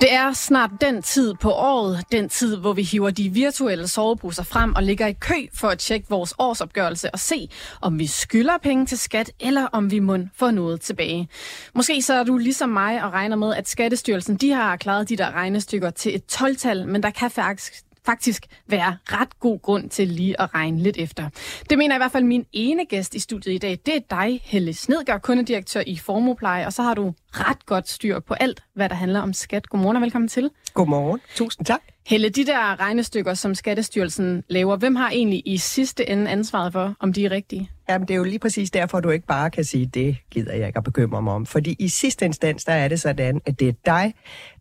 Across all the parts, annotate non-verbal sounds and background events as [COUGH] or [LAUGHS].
Det er snart den tid på året, den tid, hvor vi hiver de virtuelle soveposer frem og ligger i kø for at tjekke vores årsopgørelse og se, om vi skylder penge til skat, eller om vi må få noget tilbage. Måske så er du ligesom mig og regner med, at Skattestyrelsen de har klaret de der regnestykker til et 12-tal, men der kan faktisk faktisk være ret god grund til lige at regne lidt efter. Det mener i hvert fald min ene gæst i studiet i dag. Det er dig, Helle Snedgaard, kundedirektør i Formopleje, og så har du ret godt styr på alt, hvad der handler om skat. Godmorgen og velkommen til. Godmorgen. Tusind tak. Helle, de der regnestykker, som Skattestyrelsen laver, hvem har egentlig i sidste ende ansvaret for, om de er rigtige? Jamen, det er jo lige præcis derfor, du ikke bare kan sige, det gider jeg ikke at bekymre mig om. Fordi i sidste instans, der er det sådan, at det er dig,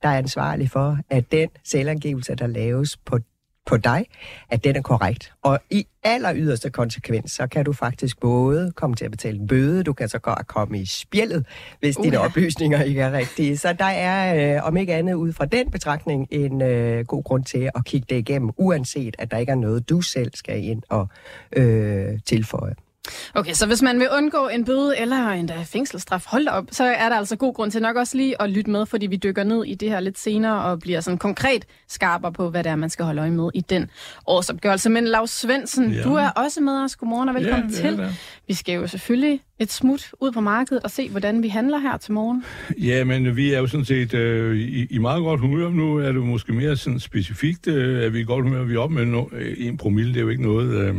der er ansvarlig for, at den selvangivelse, der laves på på dig, at den er korrekt. Og i aller yderste konsekvens, så kan du faktisk både komme til at betale en bøde, du kan så godt komme i spjældet, hvis uh, dine ja. oplysninger ikke er rigtige. Så der er, øh, om ikke andet ud fra den betragtning, en øh, god grund til at kigge det igennem, uanset at der ikke er noget, du selv skal ind og øh, tilføje. Okay, så hvis man vil undgå en bøde eller en fængselsstraf, hold op, så er der altså god grund til nok også lige at lytte med, fordi vi dykker ned i det her lidt senere og bliver sådan konkret skarpere på, hvad det er, man skal holde øje med i den årsopgørelse. Men Lars Svendsen, ja. du er også med os. Godmorgen og velkommen ja, til. Vi skal jo selvfølgelig et smut ud på markedet og se, hvordan vi handler her til morgen. Ja, men vi er jo sådan set øh, i, i meget godt humør. Nu er det måske mere sådan specifikt, øh, at vi er i godt humør. Vi er op med no, en promille. Det er jo ikke noget... Øh,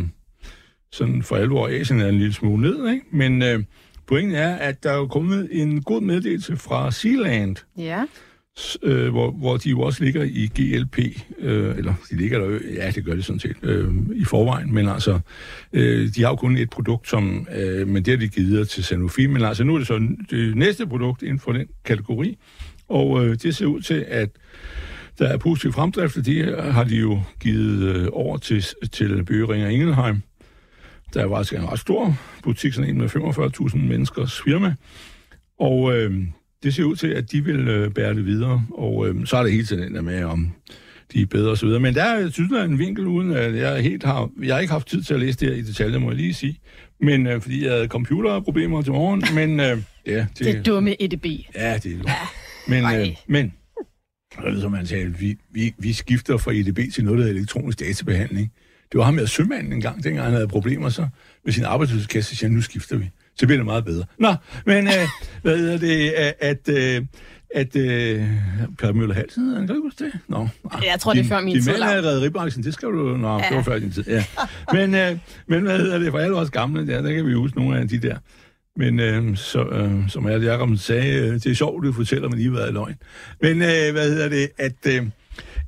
sådan for alvor Asien er en lille smule ned, ikke? Men øh, pointen er, at der er jo kommet en god meddelelse fra Sealand. Ja. Øh, hvor, hvor de jo også ligger i GLP, øh, eller de ligger der jo, ja, det gør det sådan set, øh, i forvejen, men altså, øh, de har jo kun et produkt, som, øh, men det har de givet til Sanofi, men altså nu er det så det næste produkt inden for den kategori, og øh, det ser ud til, at der er positiv fremdrift, og det har de jo givet øh, over til, til Bøgeringer Ingelheim, der var altså en ret stor butik, sådan en med 45.000 menneskers firma. Og øh, det ser ud til, at de vil øh, bære det videre. Og øh, så er det hele tiden der med, om de er bedre osv. Men der er synes jeg, en vinkel, uden at jeg helt har... Jeg har ikke haft tid til at læse det her i detaljer, må jeg lige sige. Men øh, fordi jeg havde computerproblemer til morgen. Men øh, ja, det, det dumme EDB. Ja, det er ja. Men, øh, men som man sagde, vi, vi, vi skifter fra EDB til noget, der er elektronisk databehandling. Det var ham med sømanden en gang, dengang han havde problemer så med sin arbejdsløshedskasse, så siger nu skifter vi. Så bliver det meget bedre. Nå, men øh, [LAUGHS] hvad hedder det, at... Øh, at øh, Per Møller Halsen, kan du huske det? Nå, ah, jeg tror, din, det er før min tid. Din mand er ribranchen, det skal du... Nå, ja. det var før din tid, ja. men, øh, men hvad hedder det, for alle os gamle der, der kan vi huske nogle af de der. Men øh, så, øh, som jeg Jacob sagde, øh, det er sjovt, du fortæller, men lige hvad er løgn. Men øh, hvad hedder det, at... Øh,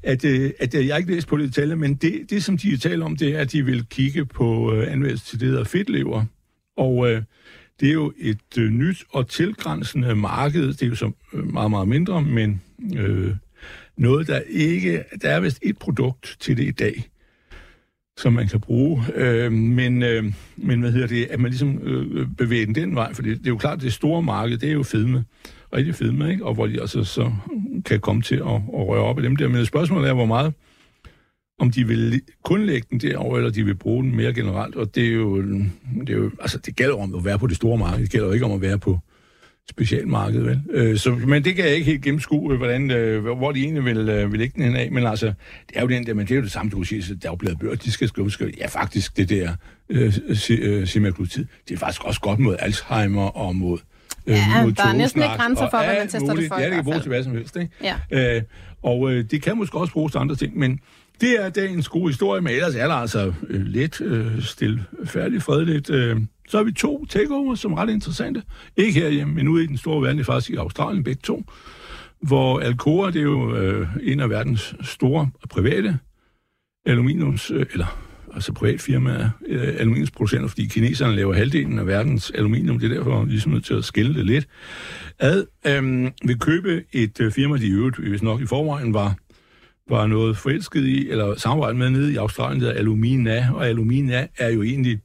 at, øh, at øh, jeg ikke læst på det detalje, men det, det, som de taler om, det er, at de vil kigge på øh, anvendelse til det, der fedtlever. Og øh, det er jo et øh, nyt og tilgrænsende marked. Det er jo så øh, meget, meget mindre, men øh, noget, der ikke... Der er vist et produkt til det i dag, som man kan bruge. Øh, men, øh, men hvad hedder det? At man ligesom øh, øh bevæger den den vej, for det, det er jo klart, det store marked, det er jo fedme rigtig fedme, ikke? og hvor de altså så kan komme til at, at røre op i dem der. Men spørgsmålet er, hvor meget om de vil kun lægge den derovre, eller de vil bruge den mere generelt. Og det er jo, det er jo altså det gælder om at være på det store marked. Det gælder jo ikke om at være på specialmarkedet, vel? Øh, så, men det kan jeg ikke helt gennemskue, hvordan, øh, hvor de egentlig vil, øh, vil lægge den hen af. Men altså, det er jo den der, men det er jo det samme, du kan sige, at dagbladet bøger, de skal skrive, skrive, ja faktisk, det der øh, øh, semaglutid, det er faktisk også godt mod Alzheimer og mod Øh, ja, der er næsten ikke grænser for, hvad man tester muligt. det for. Ja, det kan bruges til hvad som helst. Ikke? Ja. Øh, og øh, det kan måske også bruges til andre ting, men det er dagens gode historie, men ellers er der altså øh, lidt øh, stille, færdig, fredeligt. Øh, så har vi to takeover, som er ret interessante. Ikke herhjemme, men ude i den store verden, faktisk i Australien, begge to. Hvor Alcoa, det er jo øh, en af verdens store private aluminiums, øh, eller altså privatfirmaer, øh, aluminiumsproducenter, fordi kineserne laver halvdelen af verdens aluminium, det er derfor ligesom nødt til at skille det lidt. Ad, øh, vil købe et øh, firma, de i øvrigt, øh, hvis nok i forvejen var, var noget forelsket i, eller samarbejdet med nede i Australien, der Alumina, og Alumina er jo egentlig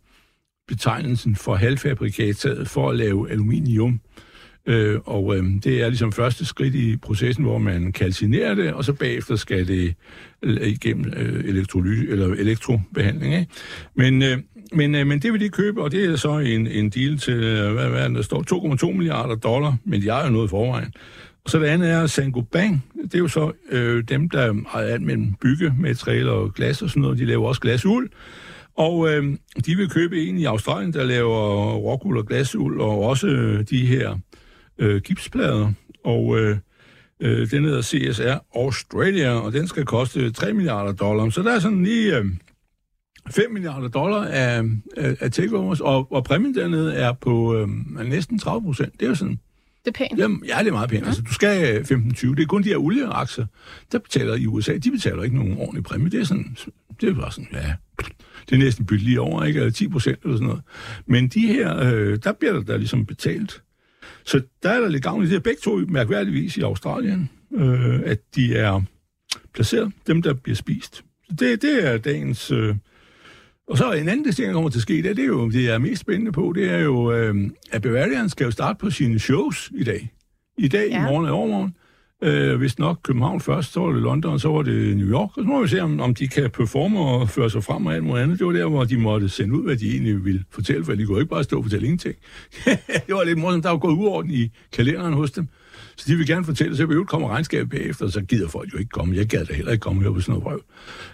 betegnelsen for halvfabrikatet for at lave aluminium. Øh, Øh, og øh, det er ligesom første skridt i processen, hvor man kalcinerer det, og så bagefter skal det øh, igennem øh, elektrolyse, eller elektrobehandling. Ikke? Men, øh, men, øh, men det vil de købe, og det er så en, en deal til, øh, hvad, hvad der står, 2,2 milliarder dollar, men de har jo noget forvejen. Og så det andet er Saint-Gobain. Det er jo så øh, dem, der har alt mellem byggematerialer og glas og sådan noget. De laver også glasuld. Og øh, de vil købe en i Australien, der laver rockuld og glasuld, og også øh, de her øh, gipsplader. Og øh, øh, den hedder CSR Australia, og den skal koste 3 milliarder dollar. Så der er sådan lige øh, 5 milliarder dollar af, af, af takeovers, og, og præmien dernede er på øh, næsten 30 procent. Det er jo sådan det er pænt. Jamen, ja, det er meget pænt. Ja. Altså, du skal 15-20. Det er kun de her olieaktier, der betaler i USA. De betaler ikke nogen ordentlig præmie. Det er sådan, det er bare sådan, ja, det er næsten byttet lige over, ikke? 10 procent eller sådan noget. Men de her, øh, der bliver der, der ligesom betalt. Så der er der lidt gavn i det her. Begge to mærkværdigvis i Australien, øh, at de er placeret, dem der bliver spist. Det, det er dagens... Øh, og så en anden ting, der kommer til at ske, det, det er jo, det er mest spændende på, det er jo, øh, at Bavarian skal jo starte på sine shows i dag. I dag, ja. i morgen og overmorgen. Øh, hvis nok København først, så var det London, så var det New York. Og så må vi se, om, om de kan performe og føre sig frem og alt muligt andet. Det var der, hvor de måtte sende ud, hvad de egentlig ville fortælle, for de kunne ikke bare stå og fortælle ingenting. [LAUGHS] det var lidt morsomt, der var gået uorden i kalenderen hos dem. Så de vil gerne fortælle, så vi kommer regnskab bagefter, så gider folk jo ikke komme. Jeg gad da heller ikke komme her på sådan noget røv.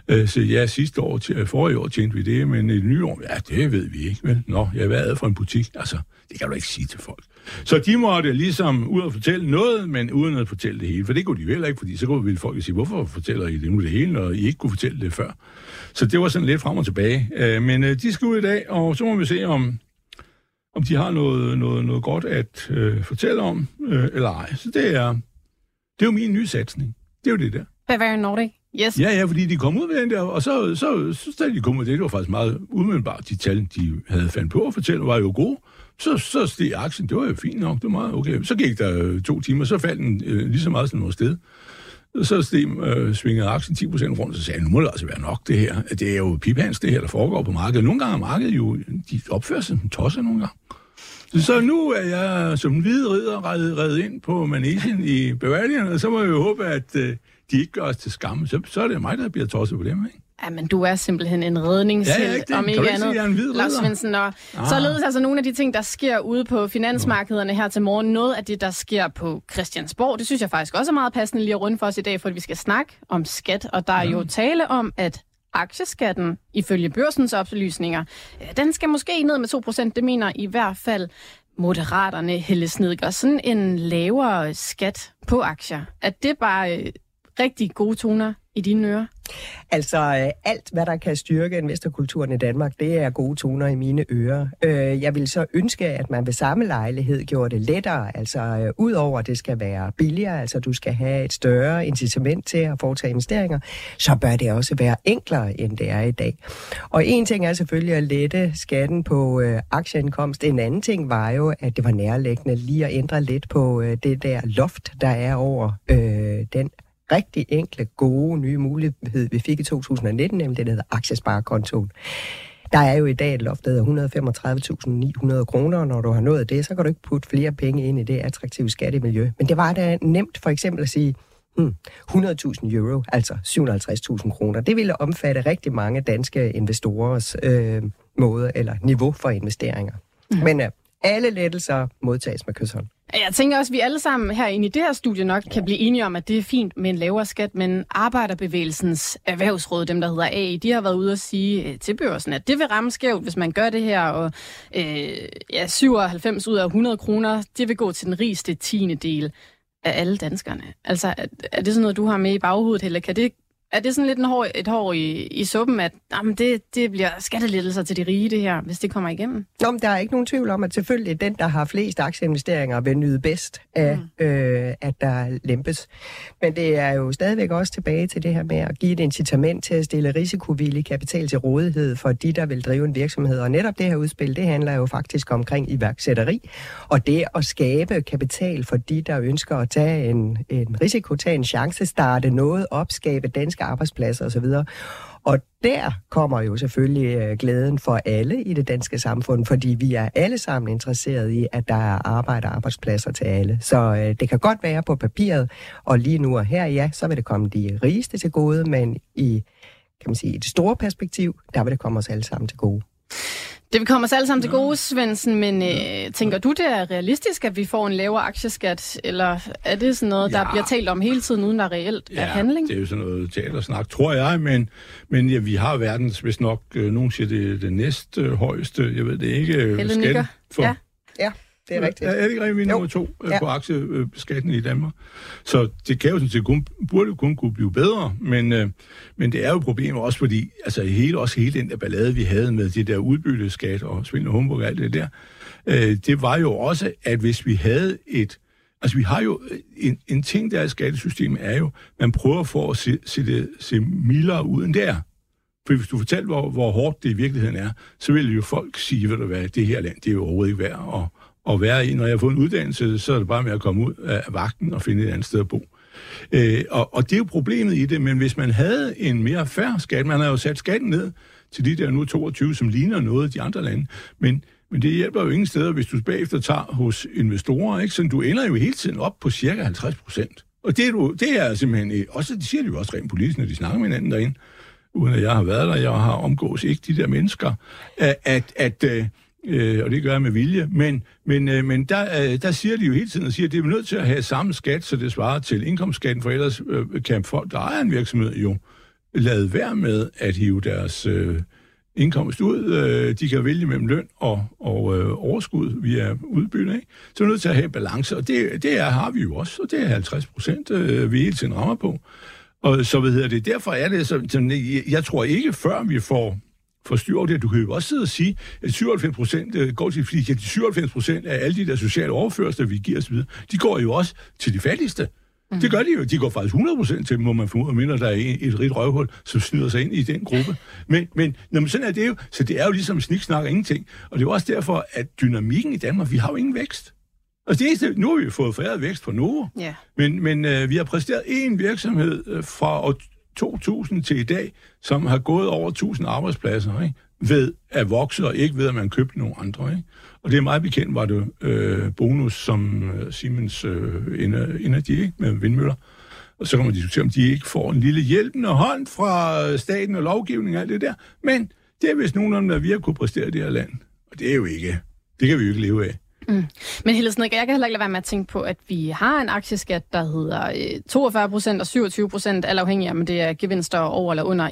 Øh, så ja, sidste år, forrige år tjente vi det, men i det nye år, ja, det ved vi ikke. Vel? Nå, jeg har været for en butik. Altså, det kan du ikke sige til folk. Så de måtte ligesom ud og fortælle noget, men uden at fortælle det hele. For det kunne de heller ikke, fordi så kunne folk sige, hvorfor fortæller I det nu det hele, når I ikke kunne fortælle det før. Så det var sådan lidt frem og tilbage. Øh, men øh, de skal ud i dag, og så må vi se, om, om de har noget, noget, noget godt at øh, fortælle om, øh, eller ej. Så det er, det er jo min nye satsning. Det er jo det der. Bavarian Nordic. Yes. Ja, ja, fordi de kom ud med den der, og så, så, så, så de kom ud med det, det var faktisk meget umiddelbart. De tal, de havde fandt på at fortælle, var jo gode. Så, så steg aktien, det var jo fint nok, det var meget okay. Så gik der to timer, så faldt den øh, lige så meget som noget sted. Så steg, øh, svingede aktien 10 procent rundt, og så sagde jeg, nu må det altså være nok det her. Det er jo pipans, det her, der foregår på markedet. Nogle gange er markedet jo, de opfører sig som tosser nogle gange. Så nu er jeg som en hvide ridder reddet, reddet ind på manesien i Bavarian, og så må jeg jo håbe, at øh, de ikke gør os til skamme. Så, så er det mig, der bliver tosset på dem, ikke? Ja, men du er simpelthen en redningshelt, ja, om ikke ikke andet. Sige, en Lars Svendsen, og ah. således altså nogle af de ting, der sker ude på finansmarkederne her til morgen. Noget af det, der sker på Christiansborg, det synes jeg faktisk også er meget passende lige at runde for os i dag, for vi skal snakke om skat, og der er jo tale om, at aktieskatten, ifølge børsens oplysninger, den skal måske ned med 2%. Det mener i hvert fald Moderaterne, Helle Snedger. Sådan en lavere skat på aktier, at det bare øh, rigtig gode toner i dine ører? Altså, øh, alt, hvad der kan styrke investorkulturen i Danmark, det er gode toner i mine ører. Øh, jeg vil så ønske, at man ved samme lejlighed gjorde det lettere. Altså, øh, udover at det skal være billigere, altså du skal have et større incitament til at foretage investeringer, så bør det også være enklere, end det er i dag. Og en ting er selvfølgelig at lette skatten på øh, aktieindkomst. En anden ting var jo, at det var nærlæggende lige at ændre lidt på det der loft, der er over øh, den rigtig enkle, gode nye mulighed, vi fik i 2019, nemlig det, der hedder aktiesparekontoen. Der er jo i dag et loft, der hedder 135.900 kroner, og når du har nået det, så kan du ikke putte flere penge ind i det attraktive skattemiljø. Men det var da nemt for eksempel at sige, hmm, 100.000 euro, altså 750.000 kroner. Det ville omfatte rigtig mange danske investorers øh, måde eller niveau for investeringer. Mm. Men øh, alle lettelser modtages med kysshånd. Jeg tænker også, at vi alle sammen herinde i det her studie nok kan blive enige om, at det er fint med en lavere skat, men Arbejderbevægelsens erhvervsråd, dem der hedder AI, de har været ude at sige øh, til børsen, at det vil ramme skævt, hvis man gør det her, og øh, ja, 97 ud af 100 kroner, det vil gå til den rigeste tiende del af alle danskerne. Altså, er det sådan noget, du har med i baghovedet, eller kan det er det sådan lidt en hår, et hår i, i suppen, at jamen, det, det bliver skattelettelser til de rige, det her, hvis det kommer igennem? Nå, men der er ikke nogen tvivl om, at selvfølgelig den, der har flest aktieinvesteringer, vil nyde bedst af, mm. øh, at der lempes. Men det er jo stadigvæk også tilbage til det her med at give et incitament til at stille risikovillig kapital til rådighed for de, der vil drive en virksomhed. Og netop det her udspil, det handler jo faktisk omkring iværksætteri, og det at skabe kapital for de, der ønsker at tage en, en risiko, tage en chance, starte noget op, skabe danske arbejdspladser osv. Og der kommer jo selvfølgelig øh, glæden for alle i det danske samfund, fordi vi er alle sammen interesserede i, at der er arbejde og arbejdspladser til alle. Så øh, det kan godt være på papiret, og lige nu og her, ja, så vil det komme de rigeste til gode, men i, kan man sige, i det store perspektiv, der vil det komme os alle sammen til gode. Det vil komme os alle sammen til gode, Svendsen, men øh, tænker du, det er realistisk, at vi får en lavere aktieskat, eller er det sådan noget, der ja. bliver talt om hele tiden, uden der er reelt ja, er handling? det er jo sådan noget teatersnak, tror jeg, men, men ja, vi har verdens, hvis nok, øh, nogen siger det det næste øh, højeste, jeg ved det ikke, øh, Helle for, ja. ja det er rigtigt. Er, er det ikke rigtigt, er nummer to øh, ja. på aktiebeskatten i Danmark? Så det kan jo sådan set kun, burde jo kun kunne blive bedre, men, øh, men det er jo et problem også, fordi altså, hele, også hele den der ballade, vi havde med det der udbytteskat og svindel og humbug og alt det der, øh, det var jo også, at hvis vi havde et Altså, vi har jo... En, en ting, der er i skattesystemet, er jo, man prøver for at se, se, det, se mildere ud, end det er. For hvis du fortæller, hvor, hvor hårdt det i virkeligheden er, så vil jo folk sige, ved du hvad, det her land, det er jo overhovedet ikke værd at, være i. Når jeg har fået en uddannelse, så er det bare med at komme ud af vagten og finde et andet sted at bo. Øh, og, og det er jo problemet i det, men hvis man havde en mere færre skat, man har jo sat skatten ned til de der nu 22, som ligner noget af de andre lande, men, men det hjælper jo ingen steder, hvis du bagefter tager hos investorer, ikke? Så du ender jo hele tiden op på cirka 50 procent. Og det er, du, det er simpelthen, øh, også, det siger de jo også rent politisk, når de snakker med hinanden derinde, uden at jeg har været der, jeg har omgås ikke de der mennesker, at, at, at øh, og det gør jeg med vilje, men, men, øh, men der, øh, der siger de jo hele tiden, at siger, at det er nødt til at have samme skat, så det svarer til indkomstskatten, for ellers øh, kan folk, der ejer en virksomhed, jo lade være med at hive deres øh, indkomst ud. Øh, de kan vælge mellem løn og, og øh, overskud via udbytte. Ikke? Så er nødt til at have balance, og det, det er, har vi jo også, og det er 50 procent, øh, vi hele tiden rammer på. Og så hvad hedder det, derfor er det, så, jeg, jeg tror ikke, før vi får forstyrre det. Du kan jo også sidde og sige, at 97 procent øh, går til, fordi de 97 procent af alle de der sociale overførsler, vi giver osv., de går jo også til de fattigste. Mm. Det gør de jo. De går faktisk 100 procent til, må man formode, mindre der er et rigt røvhul, som snyder sig ind i den gruppe. Men, men, når man sådan er det jo. Så det er jo ligesom sniksnak og ingenting. Og det er også derfor, at dynamikken i Danmark, vi har jo ingen vækst. Altså det eneste, nu har vi fået færre vækst på Novo, yeah. men, men øh, vi har præsteret én virksomhed øh, fra år 2000 til i dag, som har gået over 1000 arbejdspladser, ikke? ved at vokse, og ikke ved, at man købte nogle andre. Ikke? Og det er meget bekendt, var det øh, bonus, som øh, Siemens øh, Energy ikke? med vindmøller. Og så kan man diskutere, om de ikke får en lille hjælpende hånd fra øh, staten og lovgivning og alt det der. Men det er vist nogen, af der virker, kunne præstere i det her land. Og det er jo ikke. Det kan vi jo ikke leve af. Mm. Men Hille Snedker, jeg kan heller ikke lade være med at tænke på, at vi har en aktieskat, der hedder 42 øh, procent og 27 procent, alt afhængig af, om det er gevinster over eller under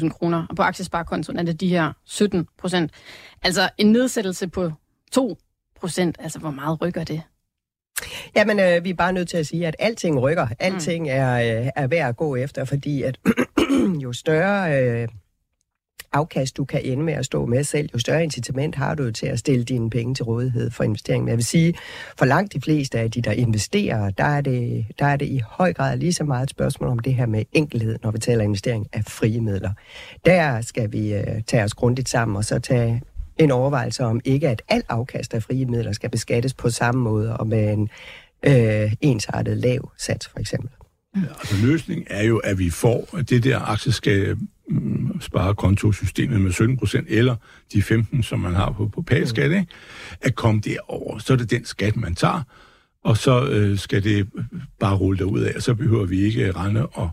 61.000 kroner. Og på aktiesparekontoen er det de her 17 procent. Altså en nedsættelse på 2 procent. Altså hvor meget rykker det? Jamen, øh, vi er bare nødt til at sige, at alting rykker. Alting mm. er, øh, er værd at gå efter, fordi at [CLEARS THROAT] jo større... Øh, afkast, du kan ende med at stå med selv, jo større incitament har du til at stille dine penge til rådighed for investering. Men jeg vil sige, for langt de fleste af de, der investerer, der er det, der er det i høj grad lige så meget et spørgsmål om det her med enkelhed, når vi taler investering af frie midler. Der skal vi øh, tage os grundigt sammen og så tage en overvejelse om ikke, at al afkast af frie midler skal beskattes på samme måde og med en øh, ensartet lav sats, for eksempel. Ja, altså løsningen er jo, at vi får det der aktieskab sparekontosystemet med 17 procent, eller de 15, som man har på, på pageskat, ikke? at komme derover. Så er det den skat, man tager, og så øh, skal det bare rulle derud af, og så behøver vi ikke rende og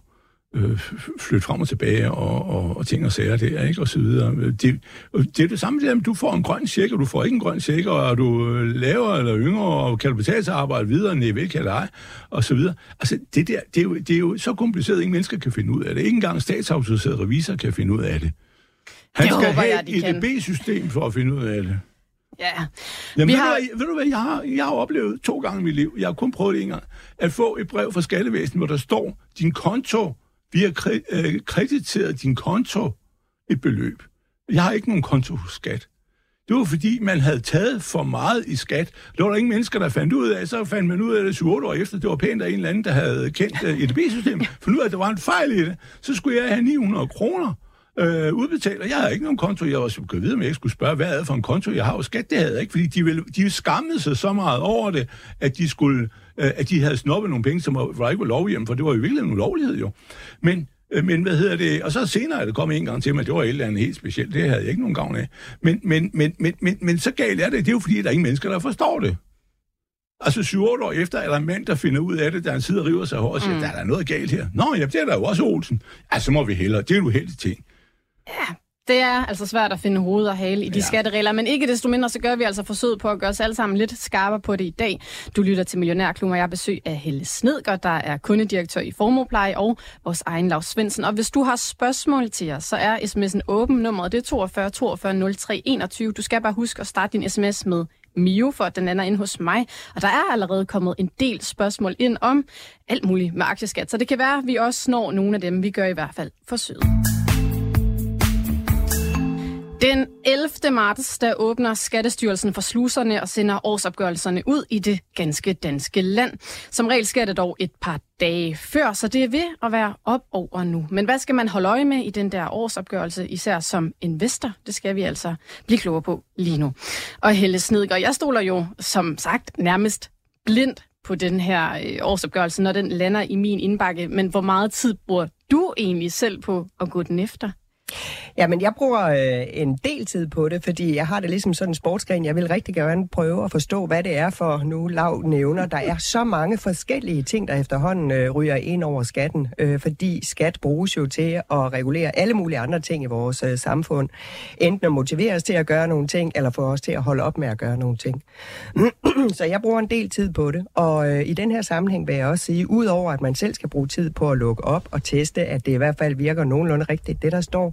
øh, flytte frem og tilbage og, og, og ting og sager der, ikke? og så videre. Det, det er det samme der, du får en grøn check, og du får ikke en grøn check, og er du laver eller yngre, og kan du betale at arbejde videre, nej, vel kan ej, og så videre. Altså, det der, det er, jo, det er jo så kompliceret, at ingen mennesker kan finde ud af det. Ikke engang statsautoriseret revisor kan finde ud af det. Han det skal have et EDB-system for at finde ud af det. Ja. Jamen, ved, har... du, hvad, ved du hvad, jeg har, jeg har oplevet to gange i mit liv, jeg har kun prøvet det en gang, at få et brev fra skattevæsenet, hvor der står, din konto vi har kre- øh, krediteret din konto et beløb. Jeg har ikke nogen konto hos skat. Det var fordi, man havde taget for meget i skat. Det var der ingen mennesker, der fandt ud af. Så fandt man ud af det 7 år efter. Det var pænt at en eller anden, der havde kendt øh, uh, EDB-systemet. Fandt ud af, at der var en fejl i det. Så skulle jeg have 900 kroner øh, udbetalt, og jeg havde ikke nogen konto. Jeg var så kunne vide, om jeg ikke skulle spørge, hvad er det for en konto, jeg har hos skat. Det havde jeg ikke, fordi de, ville, de skammede sig så meget over det, at de skulle øh, at de havde snobbet nogle penge, som var, var ikke var lovhjem, for det var jo virkelig en ulovlighed jo. Men Øh, men hvad hedder det? Og så senere er det kommet en gang til mig, det var et eller andet helt specielt. Det havde jeg ikke nogen gavn af. Men, men, men, men, men, men så galt er det. Det er jo fordi, der er ingen mennesker, der forstår det. Altså 7-8 år efter er der en mand, der finder ud af det, der en sidder og river sig hår og siger, mm. der er der noget galt her. Nå, ja, det er der jo også Olsen. Altså, så må vi hellere. Det er en uheldig ting. Ja, det er altså svært at finde hoved og hale i de ja. skatteregler, men ikke desto mindre, så gør vi altså forsøget på at gøre os alle sammen lidt skarpere på det i dag. Du lytter til Millionærklub, og jeg besøg af Helle Snedger, der er kundedirektør i Formopleje, og vores egen Lars Svendsen. Og hvis du har spørgsmål til os, så er sms'en åben. Nummeret det er 42 42 03 21. Du skal bare huske at starte din sms med Mio, for at den ender ind hos mig. Og der er allerede kommet en del spørgsmål ind om alt muligt med aktieskat, så det kan være, at vi også når nogle af dem. Vi gør i hvert fald forsøget. Den 11. marts, der åbner Skattestyrelsen for sluserne og sender årsopgørelserne ud i det ganske danske land. Som regel sker det dog et par dage før, så det er ved at være op over nu. Men hvad skal man holde øje med i den der årsopgørelse, især som investor? Det skal vi altså blive klogere på lige nu. Og Helle Snedger, jeg stoler jo som sagt nærmest blindt på den her øh, årsopgørelse, når den lander i min indbakke. Men hvor meget tid bruger du egentlig selv på at gå den efter? Jamen, jeg bruger øh, en del tid på det, fordi jeg har det ligesom sådan en sportsgren. Jeg vil rigtig gerne prøve at forstå, hvad det er for, nu lav nævner, der er så mange forskellige ting, der efterhånden øh, ryger ind over skatten, øh, fordi skat bruges jo til at regulere alle mulige andre ting i vores øh, samfund. Enten at motivere os til at gøre nogle ting, eller få os til at holde op med at gøre nogle ting. [CLEARS THROAT] så jeg bruger en del tid på det, og øh, i den her sammenhæng vil jeg også sige, udover at man selv skal bruge tid på at lukke op og teste, at det i hvert fald virker nogenlunde rigtigt, det der står,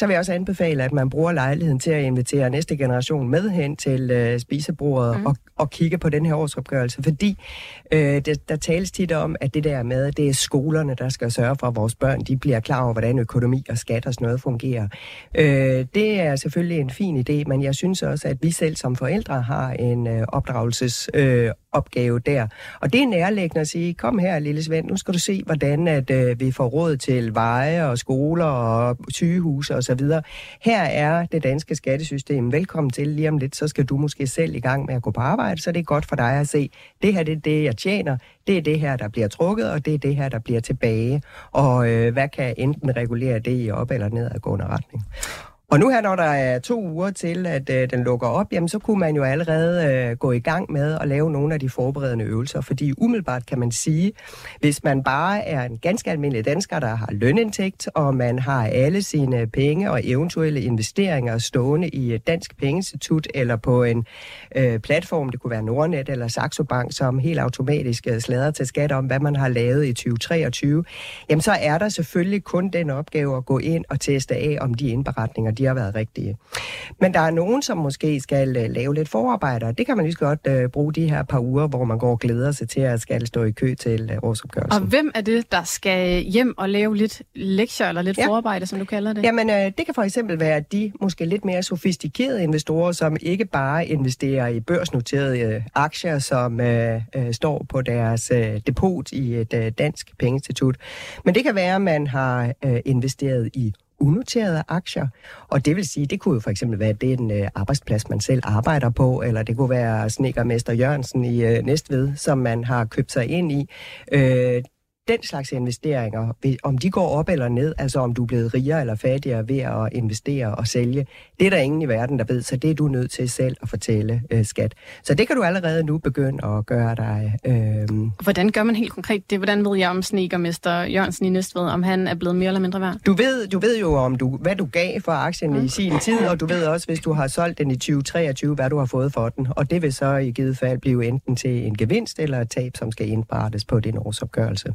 så vil jeg også anbefale, at man bruger lejligheden til at invitere næste generation med hen til øh, spisebordet mm. og, og kigge på den her årsopgørelse, fordi øh, det, der tales tit om, at det der med, det er skolerne, der skal sørge for, at vores børn de bliver klar over, hvordan økonomi og skat og sådan noget fungerer. Øh, det er selvfølgelig en fin idé, men jeg synes også, at vi selv som forældre har en øh, opdragelses øh, opgave der. Og det er nærlæggende at sige, kom her lille Svend, nu skal du se, hvordan at, øh, vi får råd til veje og skoler og sygehuse osv. Her er det danske skattesystem. Velkommen til lige om lidt, så skal du måske selv i gang med at gå på arbejde, så det er godt for dig at se, det her det er det, jeg tjener, det er det her, der bliver trukket, og det er det her, der bliver tilbage. Og øh, hvad kan enten regulere det i op- eller nedadgående retning? Og nu her, når der er to uger til, at øh, den lukker op, jamen, så kunne man jo allerede øh, gå i gang med at lave nogle af de forberedende øvelser. Fordi umiddelbart kan man sige, hvis man bare er en ganske almindelig dansker, der har lønindtægt, og man har alle sine penge og eventuelle investeringer stående i et dansk pengeinstitut eller på en øh, platform, det kunne være Nordnet eller Saxo Bank, som helt automatisk øh, slader til skat om, hvad man har lavet i 2023, jamen så er der selvfølgelig kun den opgave at gå ind og teste af, om de indberetninger, de har været rigtige. Men der er nogen, som måske skal uh, lave lidt forarbejder. Det kan man lige så godt uh, bruge de her par uger, hvor man går og glæder sig til at skal stå i kø til uh, årsopgørelsen. Og hvem er det, der skal hjem og lave lidt lektier eller lidt ja. forarbejde, som du kalder det? Jamen, uh, det kan for eksempel være de måske lidt mere sofistikerede investorer, som ikke bare investerer i børsnoterede uh, aktier, som uh, uh, står på deres uh, depot i et uh, dansk pengeinstitut. Men det kan være, at man har uh, investeret i unoterede aktier. Og det vil sige, det kunne jo for eksempel være den øh, arbejdsplads, man selv arbejder på, eller det kunne være Snekermester Jørgensen i øh, Næstved, som man har købt sig ind i. Øh, den slags investeringer, om de går op eller ned, altså om du er blevet rigere eller fattigere ved at investere og sælge, det er der ingen i verden, der ved, så det er du nødt til selv at fortælle øh, skat. Så det kan du allerede nu begynde at gøre dig. Øh... Hvordan gør man helt konkret det? Hvordan ved jeg om sneakermester Jørgensen i Næstved, om han er blevet mere eller mindre værd? Du ved, du ved jo, om du, hvad du gav for aktien mm. i sin tid, og du ved også, hvis du har solgt den i 2023, hvad du har fået for den. Og det vil så i givet fald blive enten til en gevinst eller et tab, som skal indberettes på din årsopgørelse.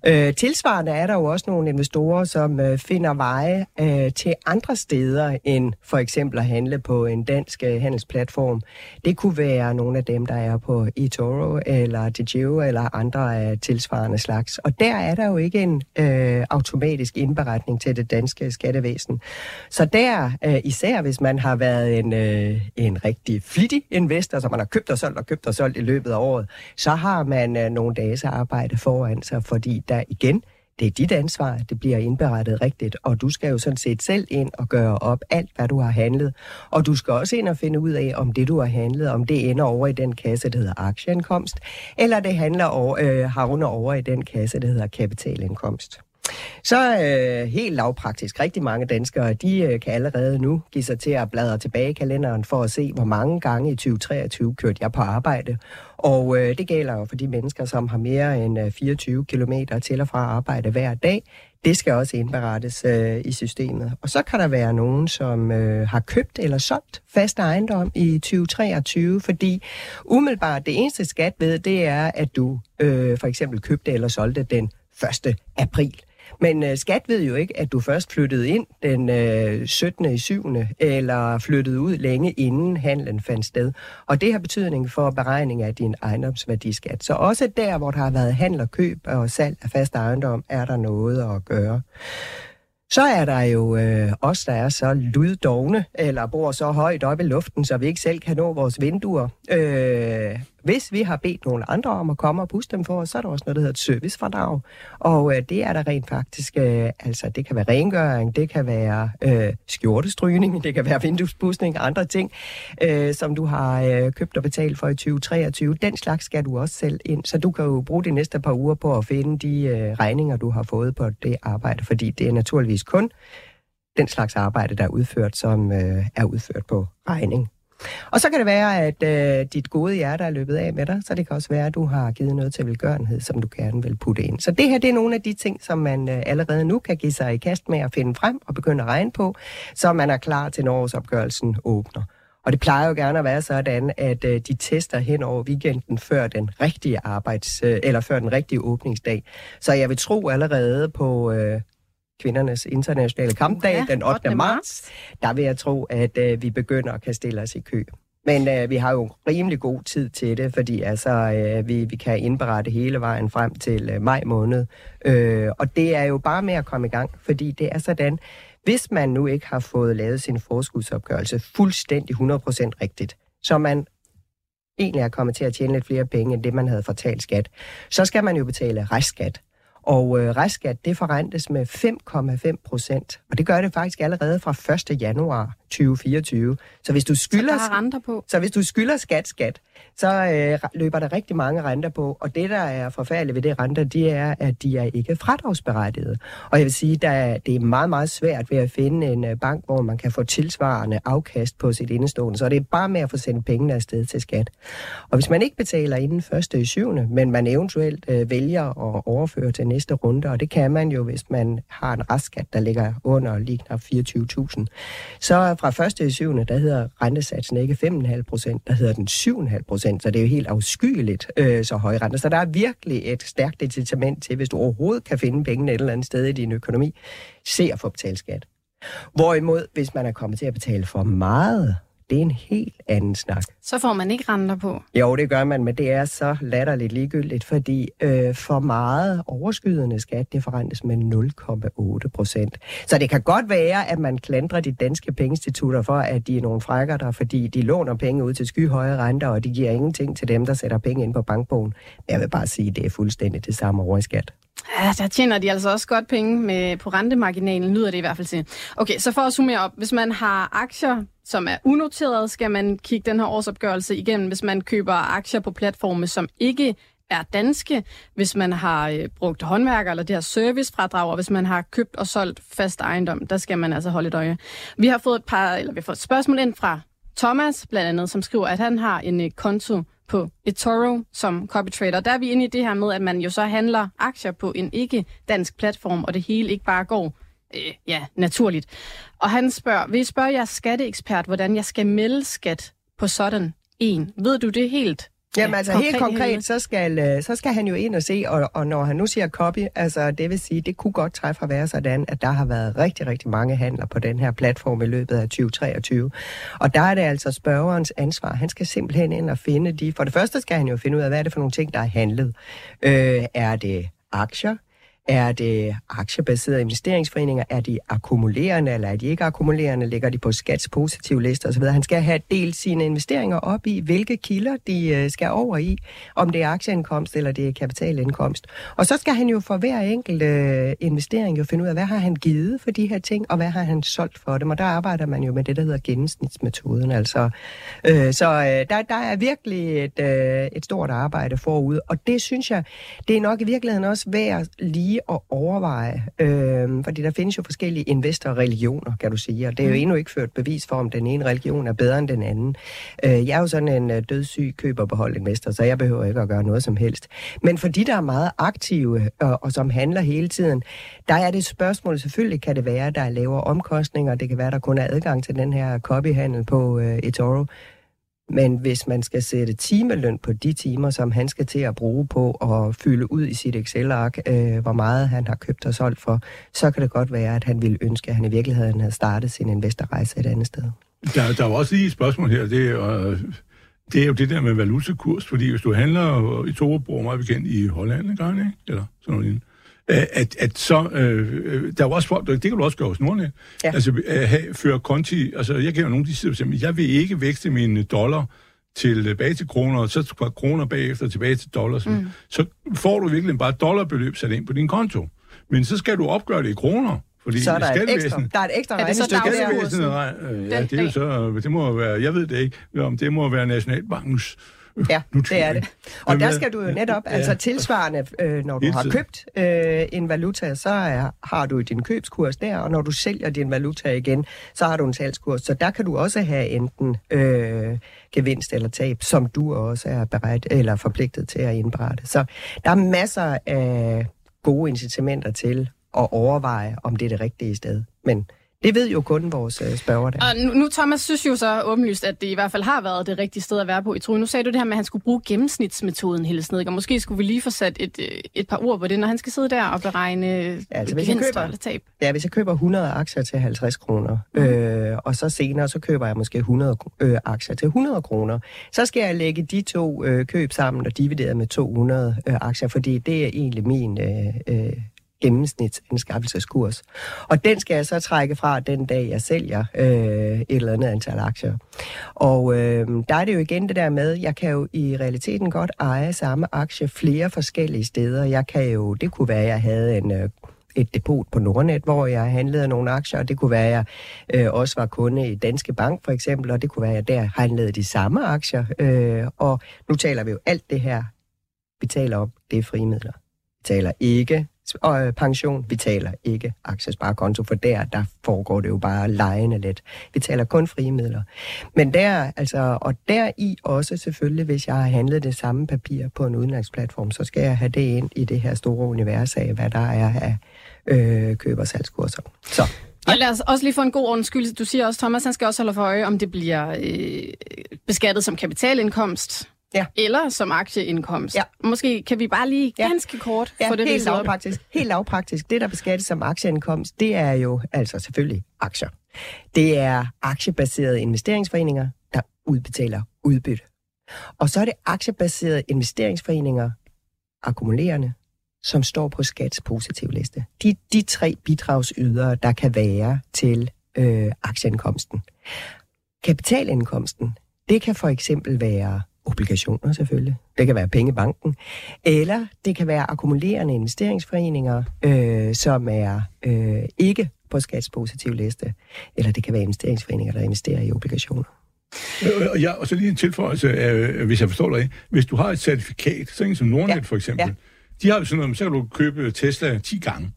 Øh, tilsvarende er der jo også nogle investorer, som øh, finder veje øh, til andre steder end for eksempel at handle på en dansk øh, handelsplatform. Det kunne være nogle af dem, der er på eToro eller Geo eller andre øh, tilsvarende slags. Og der er der jo ikke en øh, automatisk indberetning til det danske skattevæsen. Så der, øh, især hvis man har været en, øh, en rigtig flittig investor, så man har købt og solgt og købt og solgt i løbet af året, så har man øh, nogle dages arbejde foran sig, fordi der igen det er dit ansvar, at det bliver indberettet rigtigt, og du skal jo sådan set selv ind og gøre op alt, hvad du har handlet. Og du skal også ind og finde ud af, om det, du har handlet, om det ender over i den kasse, der hedder aktieindkomst, eller det handler over, øh, havner over i den kasse, der hedder kapitalindkomst. Så øh, helt lavpraktisk. Rigtig mange danskere, de øh, kan allerede nu give sig til at bladre tilbage i kalenderen for at se, hvor mange gange i 2023 kørte jeg på arbejde. Og øh, det gælder jo for de mennesker, som har mere end øh, 24 km til og fra arbejde hver dag. Det skal også indberettes øh, i systemet. Og så kan der være nogen, som øh, har købt eller solgt fast ejendom i 2023, fordi umiddelbart det eneste skat ved, det er, at du øh, for eksempel købte eller solgte den 1. april. Men øh, skat ved jo ikke, at du først flyttede ind den øh, 17. i 7. eller flyttede ud længe inden handlen fandt sted. Og det har betydning for beregning af din ejendomsværdiskat. Så også der, hvor der har været handel og køb og salg af fast ejendom, er der noget at gøre. Så er der jo øh, os, der er så lyddogne, eller bor så højt oppe i luften, så vi ikke selv kan nå vores vinduer. Øh, hvis vi har bedt nogle andre om at komme og puste dem for os, så er der også noget, der hedder et servicefradrag. Og øh, det er der rent faktisk, øh, altså det kan være rengøring, det kan være øh, skjortestrygning, [LAUGHS] det kan være vinduespustning og andre ting, øh, som du har øh, købt og betalt for i 2023. Den slags skal du også selv ind, så du kan jo bruge de næste par uger på at finde de øh, regninger, du har fået på det arbejde, fordi det er naturligvis kun den slags arbejde, der er udført, som øh, er udført på regning. Og så kan det være, at øh, dit gode hjerte er løbet af med dig, så det kan også være, at du har givet noget til velgørenhed, som du gerne vil putte ind. Så det her, det er nogle af de ting, som man øh, allerede nu kan give sig i kast med at finde frem og begynde at regne på, så man er klar til, når årsopgørelsen åbner. Og det plejer jo gerne at være sådan, at øh, de tester hen over weekenden før den rigtige arbejds, øh, eller før den rigtige åbningsdag. Så jeg vil tro allerede på øh, kvindernes internationale kampdag ja, den 8. 8. marts, der vil jeg tro, at øh, vi begynder at kan stille os i kø. Men øh, vi har jo rimelig god tid til det, fordi altså, øh, vi, vi kan indberette hele vejen frem til øh, maj måned. Øh, og det er jo bare med at komme i gang, fordi det er sådan, hvis man nu ikke har fået lavet sin forskudsopgørelse fuldstændig 100% rigtigt, så man egentlig er kommet til at tjene lidt flere penge, end det man havde fortalt skat, så skal man jo betale restskat. Og øh, restskat, det forrentes med 5,5 procent. Og det gør det faktisk allerede fra 1. januar 2024. Så hvis du skylder, så, renter på. så hvis du skylder skat, skat, så øh, løber der rigtig mange renter på. Og det, der er forfærdeligt ved det renter, det er, at de er ikke fradragsberettigede. Og jeg vil sige, at det er meget, meget svært ved at finde en øh, bank, hvor man kan få tilsvarende afkast på sit indestående. Så det er bare med at få sendt pengene afsted til skat. Og hvis man ikke betaler inden 1. i 7., men man eventuelt øh, vælger at overføre til næste runde, og det kan man jo, hvis man har en restskat, der ligger under lige knap 24.000, så fra 1. i 7. der hedder rentesatsen ikke 5,5 procent, der hedder den 7,5 procent, så det er jo helt afskyeligt øh, så høje renter. Så der er virkelig et stærkt incitament til, hvis du overhovedet kan finde pengene et eller andet sted i din økonomi, se at få betalt skat. Hvorimod, hvis man er kommet til at betale for meget, det er en helt anden snak. Så får man ikke renter på? Jo, det gør man, men det er så latterligt ligegyldigt, fordi øh, for meget overskydende skat, det forrentes med 0,8 procent. Så det kan godt være, at man klandrer de danske pengeinstitutter for, at de er nogle frækker der, fordi de låner penge ud til skyhøje renter, og de giver ingenting til dem, der sætter penge ind på bankbogen. Jeg vil bare sige, at det er fuldstændig det samme skat. Ja, der tjener de altså også godt penge med, på rentemarginalen, lyder det i hvert fald til. Okay, så for at summere op. Hvis man har aktier, som er unoterede, skal man kigge den her årsopgørelse igennem. Hvis man køber aktier på platforme, som ikke er danske, hvis man har øh, brugt håndværker eller det her servicefradrag, og hvis man har købt og solgt fast ejendom, der skal man altså holde et øje. Vi har fået et par, eller vi har fået et spørgsmål ind fra Thomas, blandt andet, som skriver, at han har en øh, konto på eToro som copy trader. Der er vi inde i det her med, at man jo så handler aktier på en ikke-dansk platform, og det hele ikke bare går øh, ja, naturligt. Og han spørger, vil I spørge jeres skatteekspert, hvordan jeg skal melde skat på sådan en? Ved du det helt Jamen altså helt konkret, så skal, øh, så skal han jo ind og se, og, og når han nu siger copy, altså det vil sige, det kunne godt træffe at være sådan, at der har været rigtig, rigtig mange handler på den her platform i løbet af 2023. Og der er det altså spørgerens ansvar. Han skal simpelthen ind og finde de, for det første skal han jo finde ud af, hvad er det for nogle ting, der er handlet. Øh, er det aktier? Er det aktiebaserede investeringsforeninger? Er de akkumulerende, eller er de ikke akkumulerende? Ligger de på skats positive liste osv.? Han skal have delt sine investeringer op i, hvilke kilder de øh, skal over i, om det er aktieindkomst eller det er kapitalindkomst. Og så skal han jo for hver enkelt øh, investering jo finde ud af, hvad har han givet for de her ting, og hvad har han solgt for dem. Og der arbejder man jo med det, der hedder gennemsnitsmetoden. Altså, øh, så øh, der, der er virkelig et, øh, et stort arbejde forud, og det synes jeg, det er nok i virkeligheden også værd lige at overveje, øh, fordi der findes jo forskellige investorreligioner, kan du sige, og det er jo mm. endnu ikke ført bevis for, om den ene religion er bedre end den anden. Øh, jeg er jo sådan en øh, dødssyg køberbeholdt investor, så jeg behøver ikke at gøre noget som helst. Men for de, der er meget aktive og, og som handler hele tiden, der er det et spørgsmål, selvfølgelig kan det være, at der er lavere omkostninger, det kan være, at der kun er adgang til den her copyhandel på øh, eToro, men hvis man skal sætte timeløn på de timer, som han skal til at bruge på at fylde ud i sit Excel-ark, øh, hvor meget han har købt og solgt for, så kan det godt være, at han ville ønske, at han i virkeligheden havde startet sin investorrejse et andet sted. Der, der var også lige et spørgsmål her. Det er, øh, det er jo det der med valutakurs, fordi hvis du handler i Torebro meget bekendt i Holland, ikke? eller sådan noget at, at så, øh, der er også folk, det kan du også gøre hos Nordnet, ja. altså at have, føre konti, altså jeg kender nogle, de siger, at jeg vil ikke vækste mine dollar tilbage til kroner, og så kroner bagefter tilbage til dollars. Mm. Så får du virkelig bare dollarbeløb sat ind på din konto. Men så skal du opgøre det i kroner. Fordi så er der, et ekstra, der er et ekstra regnestykke. Øh, ja, det er jo så, det må være, jeg ved det ikke, om det må være Nationalbankens Ja, det er det. Og der skal du jo netop, altså tilsvarende, øh, når du har købt øh, en valuta, så er, har du din købskurs der, og når du sælger din valuta igen, så har du en salgskurs. Så der kan du også have enten øh, gevinst eller tab, som du også er beredt eller forpligtet til at indberette. Så der er masser af gode incitamenter til at overveje, om det er det rigtige sted. Men det ved jo kun vores øh, spørger der. Og nu, nu, Thomas, synes jo så åbenlyst, at det i hvert fald har været det rigtige sted at være på i True. Nu sagde du det her med, at han skulle bruge gennemsnitsmetoden hele snedig, og måske skulle vi lige få sat et, øh, et par ord på det, når han skal sidde der og beregne ja, altså, hvis jeg køber, eller tab. Ja, hvis jeg køber 100 aktier til 50 kroner, mm. øh, og så senere, så køber jeg måske 100 øh, aktier til 100 kroner, så skal jeg lægge de to øh, køb sammen og dividere med 200 øh, aktier, fordi det er egentlig min øh, øh, gennemsnitsanskaffelseskurs. Og den skal jeg så trække fra den dag, jeg sælger øh, et eller andet antal aktier. Og øh, der er det jo igen det der med, jeg kan jo i realiteten godt eje samme aktie flere forskellige steder. Jeg kan jo, det kunne være, at jeg havde en... Øh, et depot på Nordnet, hvor jeg handlede nogle aktier, og det kunne være, at jeg øh, også var kunde i Danske Bank for eksempel, og det kunne være, at jeg der handlede de samme aktier. Øh, og nu taler vi jo alt det her, vi taler om, det er frimidler. Vi taler ikke og øh, pension. Vi taler ikke aktiesparekonto, for der, der foregår det jo bare lejende let. Vi taler kun frie midler. Men der, altså, og der i også selvfølgelig, hvis jeg har handlet det samme papir på en udenlandsplatform, så skal jeg have det ind i det her store univers af, hvad der er af øh, køb- og salgskurser. Så Ja. Og lad os også lige få en god undskyld. Du siger også, Thomas, han skal også holde for øje, om det bliver øh, beskattet som kapitalindkomst, Ja. Eller som aktieindkomst. Ja. Måske kan vi bare lige ja. ganske kort ja, få det helt lavpraktisk. Helt lavpraktisk. Det, der beskattes som aktieindkomst, det er jo altså selvfølgelig aktier. Det er aktiebaserede investeringsforeninger, der udbetaler udbytte. Og så er det aktiebaserede investeringsforeninger, akkumulerende, som står på skats positive liste. De, de tre bidragsydere, der kan være til øh, aktieindkomsten. Kapitalindkomsten, det kan for eksempel være obligationer selvfølgelig. Det kan være penge i banken. Eller det kan være akkumulerende investeringsforeninger, øh, som er øh, ikke på skatspositiv liste. Eller det kan være investeringsforeninger, der investerer i obligationer. Øh, ja, og så lige en tilføjelse, øh, hvis jeg forstår dig. Hvis du har et certifikat, sådan som Nordnet ja. for eksempel, ja. de har jo sådan noget, så kan du købe Tesla 10 gange.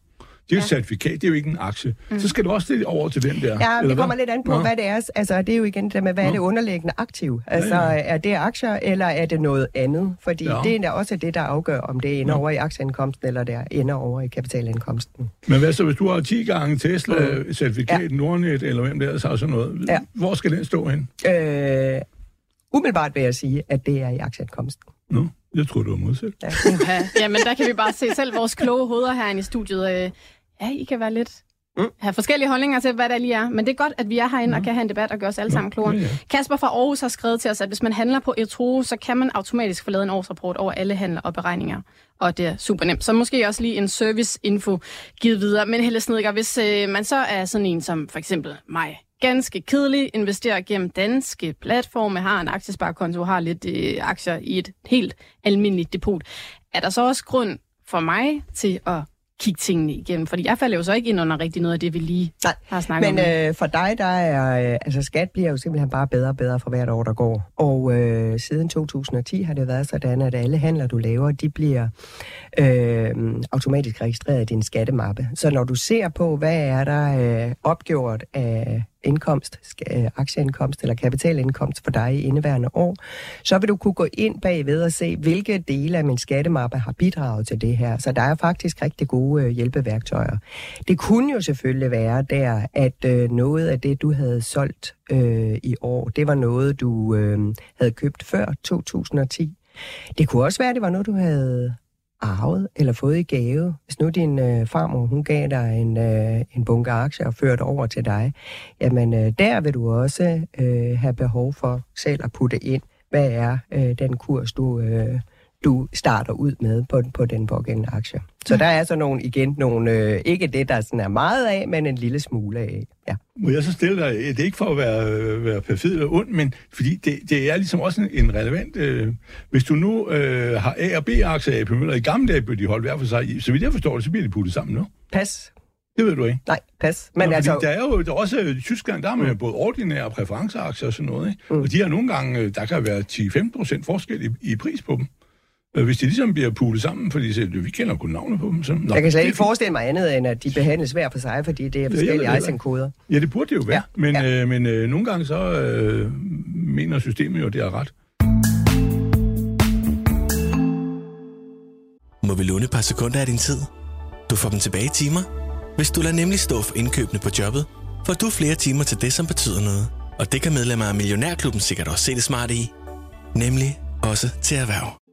Det er ja. et certifikat, det er jo ikke en aktie. Mm. Så skal du også stille over til den der. Ja, det kommer hvad? lidt an på, Nå. hvad det er. Altså, det er jo igen det med, hvad Nå. er det underliggende aktiv? Altså, ja, ja. er det aktier, eller er det noget andet? Fordi ja. det er også det, der afgør, om det ender ja. over i aktieindkomsten, eller det ender over i kapitalindkomsten. Men hvad så, hvis du har 10 gange Tesla-certifikat, mm. ja. Nordnet, eller hvem der så sådan noget? Ja. Hvor skal den stå hen? Øh, umiddelbart vil jeg sige, at det er i aktieindkomsten. Nå, jeg tror, det var modsat. Ja. [LAUGHS] men der kan vi bare se selv vores kloge hoveder herinde i studiet. Øh, ja, I kan være lidt mm. have forskellige holdninger til, hvad der lige er. Men det er godt, at vi er herinde mm. og kan have en debat og gøre os alle sammen klogere. Ja, ja. Kasper fra Aarhus har skrevet til os, at hvis man handler på Etro, så kan man automatisk få lavet en årsrapport over alle handler og beregninger. Og det er super nemt. Så måske også lige en service-info givet videre. Men Helle Snedgaard, hvis øh, man så er sådan en som for eksempel mig, ganske kedelig, investerer gennem danske platforme, har en aktiesparekonto, har lidt øh, aktier i et helt almindeligt depot. Er der så også grund for mig til at kigge tingene igennem? Fordi jeg falder jo så ikke ind under rigtig noget af det, vi lige Nej, har snakket men, om. Men øh, for dig, der er, øh, altså skat bliver jo simpelthen bare bedre og bedre for hvert år, der går. Og øh, siden 2010 har det været sådan, at alle handler, du laver, de bliver øh, automatisk registreret i din skattemappe. Så når du ser på, hvad er der øh, opgjort af indkomst, øh, aktieindkomst eller kapitalindkomst for dig i indeværende år, så vil du kunne gå ind bagved og se, hvilke dele af min skattemappe har bidraget til det her. Så der er faktisk rigtig gode øh, hjælpeværktøjer. Det kunne jo selvfølgelig være der, at øh, noget af det, du havde solgt øh, i år, det var noget, du øh, havde købt før 2010. Det kunne også være, at det var noget, du havde arvet eller fået i gave. Hvis nu din øh, farmor, hun gav dig en, øh, en bunke aktier og førte over til dig, jamen øh, der vil du også øh, have behov for selv at putte ind, hvad er øh, den kurs, du, øh, du starter ud med på, på den pågældende aktie. Så der er så nogle, igen nogle, øh, ikke det, der sådan er meget af, men en lille smule af. Ja. Må jeg så stille dig, det er ikke for at være, være perfid eller ond, men fordi det, det er ligesom også en, en relevant... Øh, hvis du nu øh, har A- og B-aktier af AP Møller, i gamle dage blev de holdt hver for sig, så vidt jeg forstår det, så bliver de puttet sammen nu. Pas. Det ved du ikke? Nej, pas. Men Nå, altså... Der er jo der er også i Tyskland, der er med mm. både ordinære præferenceaktier og sådan noget. Ikke? Mm. Og de har nogle gange, øh, der kan være 10-15 procent forskel i, i pris på dem. Øh, hvis de ligesom bliver pulet sammen, fordi så, vi kender kun navnet på dem. Så, nå, jeg kan slet ikke forestille mig andet, end at de behandles hver for sig, fordi det er forskellige ja, ISIN-koder. Ja, det burde det jo være. Ja. Men, ja. øh, men øh, nogle gange så øh, mener systemet jo, at det er ret. Må vi låne et par sekunder af din tid? Du får dem tilbage i timer. Hvis du lader nemlig stå for indkøbene på jobbet, får du flere timer til det, som betyder noget. Og det kan medlemmer af Millionærklubben sikkert også se det smarte i. Nemlig også til erhverv.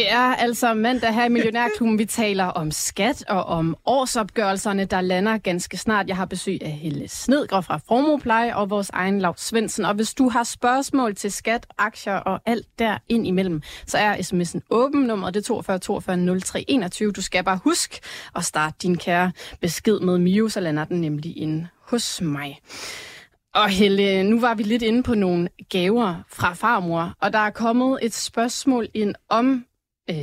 Det er altså mandag her i Millionærklubben. Vi taler om skat og om årsopgørelserne, der lander ganske snart. Jeg har besøg af Helle Snedgård fra Formopleje og vores egen Lav Svendsen. Og hvis du har spørgsmål til skat, aktier og alt der ind imellem, så er sms'en åben. Nummeret det er 42 42 03 21. Du skal bare huske at starte din kære besked med Mio, så lander den nemlig ind hos mig. Og Helle, nu var vi lidt inde på nogle gaver fra farmor, og der er kommet et spørgsmål ind om Øh,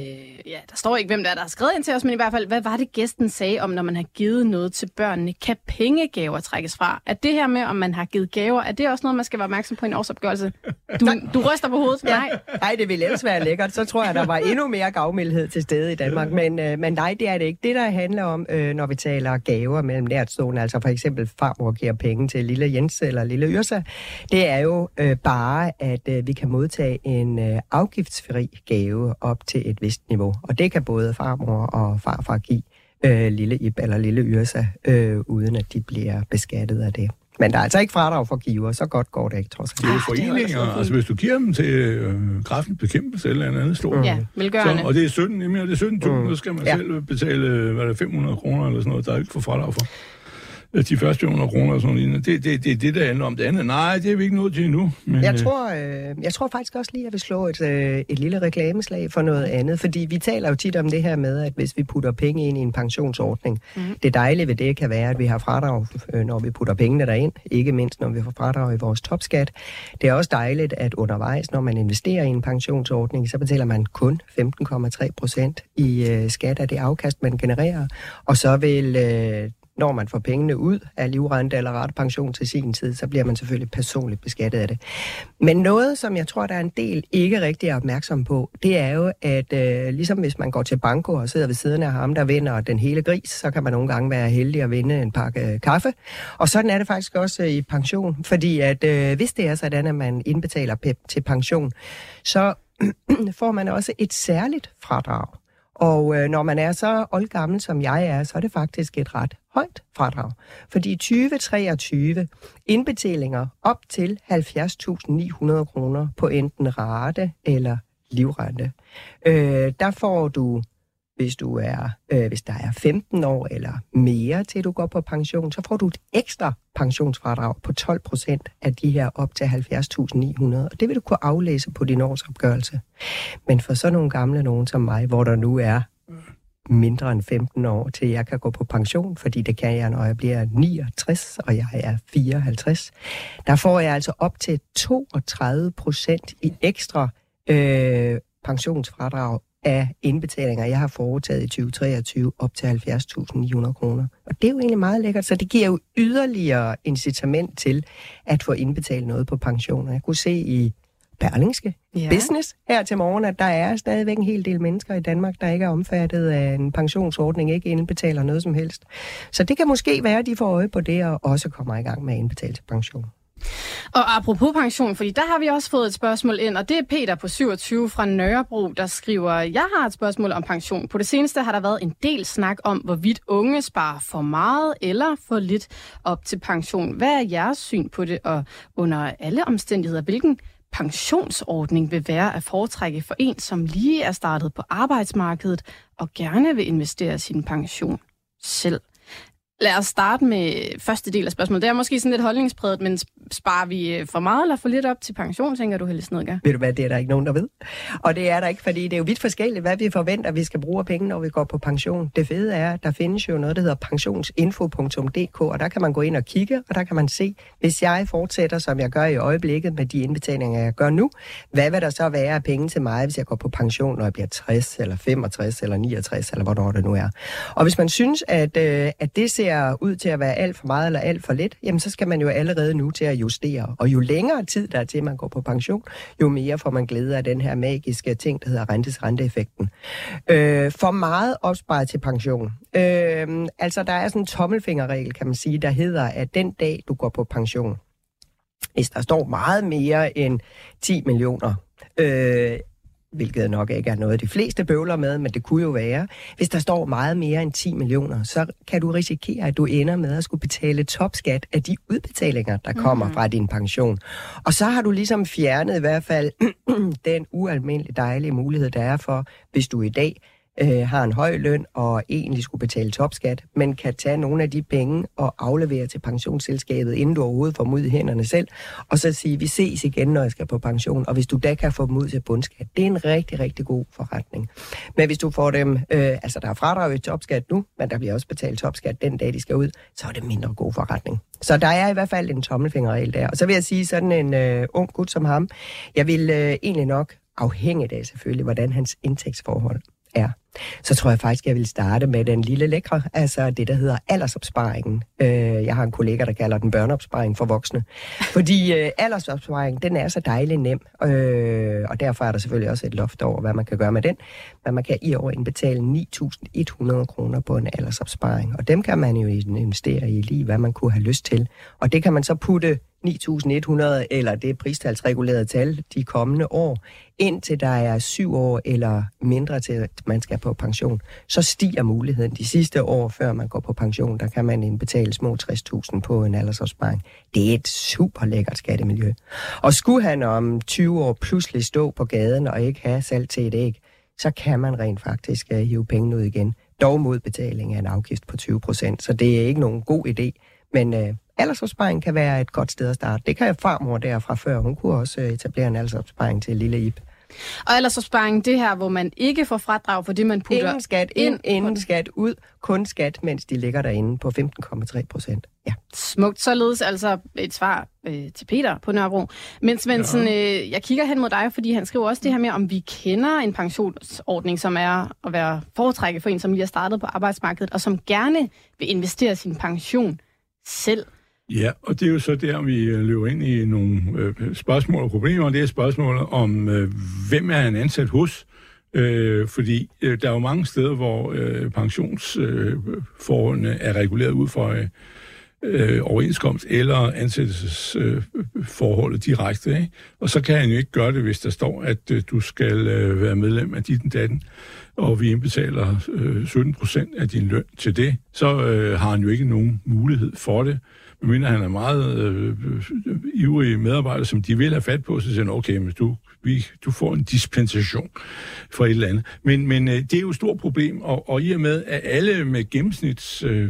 ja, der står ikke, hvem der er, der har skrevet ind til os, men i hvert fald, hvad var det, gæsten sagde om, når man har givet noget til børnene? Kan pengegaver trækkes fra? Er det her med, om man har givet gaver, er det også noget, man skal være opmærksom på i en årsopgørelse? Du, du ryster på hovedet. Ja. Nej. nej, det ville ellers være lækkert. Så tror jeg, der var endnu mere gavmildhed til stede i Danmark. Men, øh, men nej, det er det ikke. Det, der handler om, øh, når vi taler gaver mellem nærtstående, altså for eksempel farmor giver penge til lille Jens eller lille Yrsa, det er jo øh, bare, at øh, vi kan modtage en øh, afgiftsfri gave op til et et vist niveau. Og det kan både farmor og farfar give øh, lille Ib eller lille Yrsa, øh, uden at de bliver beskattet af det. Men der er altså ikke fradrag for giver, så godt går det ikke, trods alt. Det er jo foreninger, ah, altså hvis du giver dem til øh, kraftens bekæmpelse eller andet stort. Ja, velgørende. Så, og det er 17, jamen, det er 17.000, mm. så skal man ja. selv betale, hvad er det, 500 kroner eller sådan noget, der er ikke for fradrag for de første 100 kroner og sådan noget. Det er det, det, det, der handler om det andet. Nej, det er vi ikke nået til endnu. Men, jeg, øh, tror, øh, jeg tror faktisk også lige, at vi slår et, øh, et lille reklameslag for noget andet. Fordi vi taler jo tit om det her med, at hvis vi putter penge ind i en pensionsordning, mm. det dejlige ved det kan være, at vi har fradrag, øh, når vi putter pengene derind. Ikke mindst, når vi får fradrag i vores topskat. Det er også dejligt, at undervejs, når man investerer i en pensionsordning, så betaler man kun 15,3 procent i øh, skat af det afkast, man genererer. Og så vil øh, når man får pengene ud af livrente eller retpension til sin tid, så bliver man selvfølgelig personligt beskattet af det. Men noget, som jeg tror, der er en del ikke rigtig er opmærksom på, det er jo, at øh, ligesom hvis man går til banko og sidder ved siden af ham, der vinder den hele gris, så kan man nogle gange være heldig at vinde en pakke øh, kaffe. Og sådan er det faktisk også øh, i pension, fordi at øh, hvis det er sådan, at man indbetaler til pension, så [CLEARS THROAT] får man også et særligt fradrag. Og øh, når man er så oldgammel, som jeg er, så er det faktisk et ret højt fradrag. Fordi 2023 indbetalinger op til 70.900 kroner på enten rate eller livrente. Øh, der får du hvis du er, øh, hvis der er 15 år eller mere til du går på pension, så får du et ekstra pensionsfradrag på 12 procent af de her op til 70.900, og det vil du kunne aflæse på din årsopgørelse. Men for sådan nogle gamle nogen som mig, hvor der nu er mindre end 15 år, til jeg kan gå på pension, fordi det kan jeg, når jeg bliver 69, og jeg er 54. Der får jeg altså op til 32 procent i ekstra øh, pensionsfradrag af indbetalinger, jeg har foretaget i 2023 op til 70.900 kroner. Og det er jo egentlig meget lækkert, så det giver jo yderligere incitament til at få indbetalt noget på pensioner. Jeg kunne se i Berlingske ja. Business her til morgen, at der er stadigvæk en hel del mennesker i Danmark, der ikke er omfattet af en pensionsordning, ikke indbetaler noget som helst. Så det kan måske være, at de får øje på det og også kommer i gang med at indbetale til pension. Og apropos pension, fordi der har vi også fået et spørgsmål ind, og det er Peter på 27 fra Nørrebro, der skriver, jeg har et spørgsmål om pension. På det seneste har der været en del snak om, hvorvidt unge sparer for meget eller for lidt op til pension. Hvad er jeres syn på det, og under alle omstændigheder, hvilken pensionsordning vil være at foretrække for en, som lige er startet på arbejdsmarkedet og gerne vil investere sin pension selv? Lad os starte med første del af spørgsmålet. Det er måske sådan lidt holdningspræget, men sparer vi øh, for meget eller for lidt op til pension, tænker du, Helle Snedgaard? Ved du hvad, det er der ikke nogen, der ved. Og det er der ikke, fordi det er jo vidt forskelligt, hvad vi forventer, vi skal bruge penge, når vi går på pension. Det fede er, at der findes jo noget, der hedder pensionsinfo.dk, og der kan man gå ind og kigge, og der kan man se, hvis jeg fortsætter, som jeg gør i øjeblikket med de indbetalinger, jeg gør nu, hvad vil der så være af penge til mig, hvis jeg går på pension, når jeg bliver 60, eller 65, eller 69, eller hvornår det nu er. Og hvis man synes, at, øh, at det ser ser ud til at være alt for meget eller alt for lidt, jamen så skal man jo allerede nu til at justere. Og jo længere tid der er til, at man går på pension, jo mere får man glæde af den her magiske ting, der hedder rentes renteeffekten. Øh, for meget opsparet til pension. Øh, altså der er sådan en tommelfingerregel, kan man sige, der hedder, at den dag du går på pension, hvis der står meget mere end 10 millioner øh, hvilket nok ikke er noget, de fleste bøvler med, men det kunne jo være. Hvis der står meget mere end 10 millioner, så kan du risikere, at du ender med at skulle betale topskat af de udbetalinger, der kommer mm. fra din pension. Og så har du ligesom fjernet i hvert fald [CLEARS THROAT] den ualmindelig dejlige mulighed, der er for, hvis du i dag øh, har en høj løn og egentlig skulle betale topskat, men kan tage nogle af de penge og aflevere til pensionsselskabet, inden du overhovedet får dem ud i hænderne selv, og så sige, vi ses igen, når jeg skal på pension, og hvis du da kan få dem ud til bundskat, det er en rigtig, rigtig god forretning. Men hvis du får dem, øh, altså der er fradrag i topskat nu, men der bliver også betalt topskat den dag, de skal ud, så er det mindre god forretning. Så der er i hvert fald en tommelfingerregel der. Og så vil jeg sige, sådan en øh, ung gut som ham, jeg vil øh, egentlig nok afhængigt af selvfølgelig, hvordan hans indtægtsforhold er, så tror jeg faktisk, jeg vil starte med den lille lækre, altså det, der hedder aldersopsparingen. Øh, jeg har en kollega, der kalder den børneopsparing for voksne. Fordi øh, aldersopsparing, den er så dejlig nem, øh, og derfor er der selvfølgelig også et loft over, hvad man kan gøre med den. Men man kan i år indbetale 9.100 kroner på en aldersopsparing, og dem kan man jo investere i lige, hvad man kunne have lyst til. Og det kan man så putte 9.100 eller det pristalsregulerede tal de kommende år, indtil der er syv år eller mindre til, at man skal på pension, så stiger muligheden. De sidste år, før man går på pension, der kan man indbetale små 60.000 på en aldersopsparing. Det er et super lækkert skattemiljø. Og skulle han om 20 år pludselig stå på gaden og ikke have salg til et æg, så kan man rent faktisk øh, hive pengene ud igen. Dog mod betaling af en afgift på 20 procent. Så det er ikke nogen god idé. Men øh, aldersopsparing kan være et godt sted at starte. Det kan jeg farmor der fra før. Hun kunne også øh, etablere en aldersopsparing til lille Ip. Og aldersopsparing, det her, hvor man ikke får fradrag for det, man putter ingen skat ind, ingen skat ud, kun skat, mens de ligger derinde på 15,3 procent. Ja. Smukt. Således altså et svar øh, til Peter på Nørrebro. Men Svendsen, ja. øh, jeg kigger hen mod dig, fordi han skriver også det her med, om vi kender en pensionsordning, som er at være foretrækket for en, som lige har startet på arbejdsmarkedet, og som gerne vil investere sin pension selv. Ja, og det er jo så der, vi øh, løber ind i nogle øh, spørgsmål og problemer. Det er spørgsmålet om, øh, hvem er han ansat hos? Øh, fordi øh, der er jo mange steder, hvor øh, pensionsforholdene øh, er reguleret ud fra øh, øh, overenskomst eller ansættelsesforholdet øh, direkte. Ikke? Og så kan han jo ikke gøre det, hvis der står, at øh, du skal øh, være medlem af dit datten, og vi indbetaler øh, 17 procent af din løn til det, så øh, har han jo ikke nogen mulighed for det. Men han er meget øh, øh, ivrig medarbejder, som de vil have fat på, så siger han, okay, men du, vi, du får en dispensation for et eller andet. Men, men øh, det er jo et stort problem, og, og i og med, at alle med gennemsnits... Øh,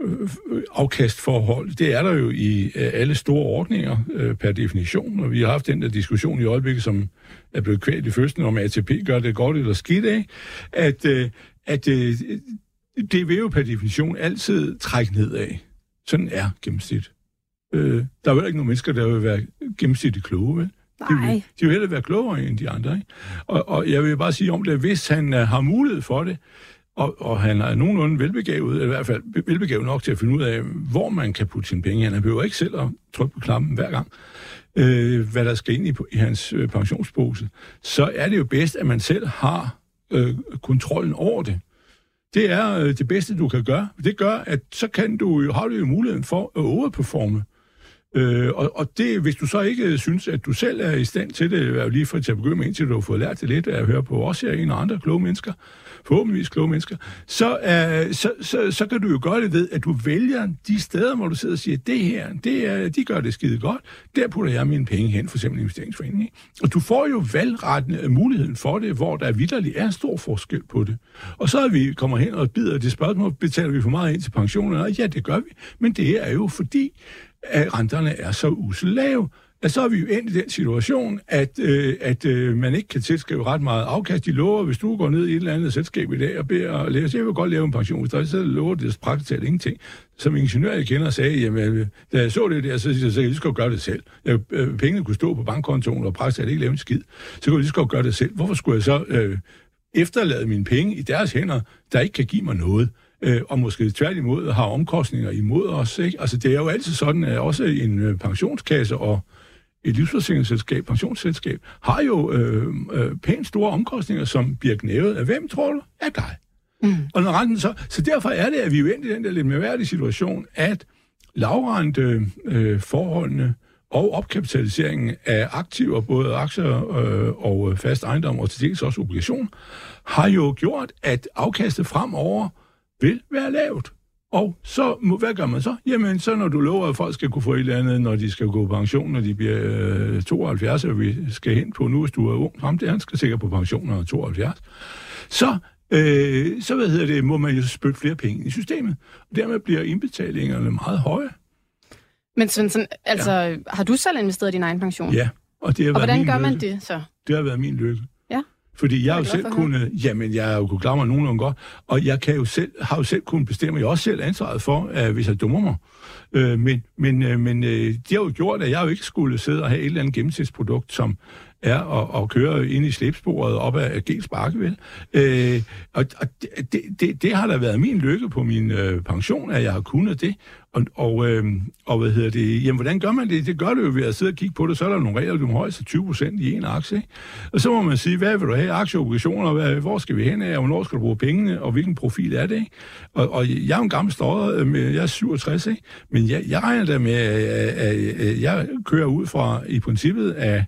øh afkastforhold, det er der jo i øh, alle store ordninger øh, per definition, og vi har haft den der diskussion i øjeblikket, som er blevet kvælt i første, om ATP gør det godt eller skidt af, at, øh, at øh, det vil jo per definition altid trække nedad. Sådan er gennemsnit. Øh, der er jo ikke nogen mennesker, der vil være gennemsnitligt kloge, vel? De vil, de vil hellere være klogere end de andre. Ikke? Og, og jeg vil bare sige om det, at hvis han uh, har mulighed for det, og, og han er nogenlunde velbegavet, eller i hvert fald velbegavet nok til at finde ud af, hvor man kan putte sine penge. Han behøver ikke selv at trykke på klampen hver gang, øh, hvad der skal ind i, i hans øh, pensionspose. Så er det jo bedst, at man selv har øh, kontrollen over det. Det er øh, det bedste, du kan gøre. Det gør, at så kan du jo, har du jo muligheden for at overperforme. Øh, og, og det, hvis du så ikke øh, synes, at du selv er i stand til det, øh, er jo lige for til at begynde med, indtil du har fået lært det lidt at høre på os her, en og andre kloge mennesker, forhåbentligvis kloge mennesker, så, uh, så, så, så kan du jo gøre det ved, at du vælger de steder, hvor du sidder og siger, det her, det er, de gør det skide godt, der putter jeg mine penge hen, for eksempel investeringsforeningen. Og du får jo valgretten af muligheden for det, hvor der vidderligt er stor forskel på det. Og så er vi kommer hen og bider det spørgsmål, betaler vi for meget ind til pensionen? Ja, det gør vi, men det er jo fordi, at renterne er så usel lave at så er vi jo endt i den situation, at, øh, at øh, man ikke kan tilskrive ret meget afkast. De lover, hvis du går ned i et eller andet selskab i dag og beder at lave, så jeg vil godt lave en pension, hvis der så lover det praktisk talt ingenting. Som ingeniør, jeg kender, sagde, jamen, øh, da jeg så det der, så, så, så jeg lige skal gøre det selv. Jeg, øh, pengene kunne stå på bankkontoen, og praktisk talt ikke lave en skid. Så kunne jeg lige skal gøre det selv. Hvorfor skulle jeg så øh, efterlade mine penge i deres hænder, der ikke kan give mig noget? øh, og måske tværtimod har omkostninger imod os. Ikke? Altså, det er jo altid sådan, at også en øh, pensionskasse og et livsforsikringsselskab, pensionsselskab, har jo øh, øh, pænt store omkostninger, som bliver knævet af hvem, tror du? Af dig. Mm. Og når renten så, så derfor er det, at vi er jo i den der lidt mere situation, at lavrente øh, forholdene og opkapitaliseringen af aktiver, både aktier øh, og fast ejendom og til dels også obligationer, har jo gjort, at afkastet fremover vil være lavt. Og så, hvad gør man så? Jamen, så når du lover, at folk skal kunne få et eller andet, når de skal gå på pension, når de bliver øh, 72, og vi skal hen på nu, hvis du er ung, ham der, han skal sikkert på pension, når er 72, så, øh, så hvad hedder det, må man jo spytte flere penge i systemet. Og dermed bliver indbetalingerne meget høje. Men sådan, altså, ja. har du selv investeret i din egen pension? Ja. Og, det har og været hvordan gør man lykke. det så? Det har været min lykke. Fordi jeg har jo selv for at kunne, jamen jeg har jo kunne klare mig nogenlunde godt, og jeg kan jo selv, har jo selv kunnet bestemme, jeg har også selv ansvaret for, at hvis jeg dummer mig. Øh, men men, øh, men øh, de har jo gjort, at jeg jo ikke skulle sidde og have et eller andet gennemsnitsprodukt, som er at, at køre ind i slæbsporet op ad Gels Bakke, vel? Øh, og og det, det, det har da været min lykke på min øh, pension, at jeg har kunnet det. Og, og, øh, og hvad hedder det? Jamen, hvordan gør man det? Det gør det jo ved at sidde og kigge på det. Så er der nogle regler, du må højst 20 procent i en aktie. Ikke? Og så må man sige, hvad vil du have? Aktieobligationer? Hvad, hvor skal vi hen af? Og hvornår skal du bruge pengene? Og hvilken profil er det? Ikke? Og, og jeg er jo en gammel stodder. Øh, med, jeg er 67, ikke? men jeg, jeg regner da med, at, at, at jeg kører ud fra i princippet af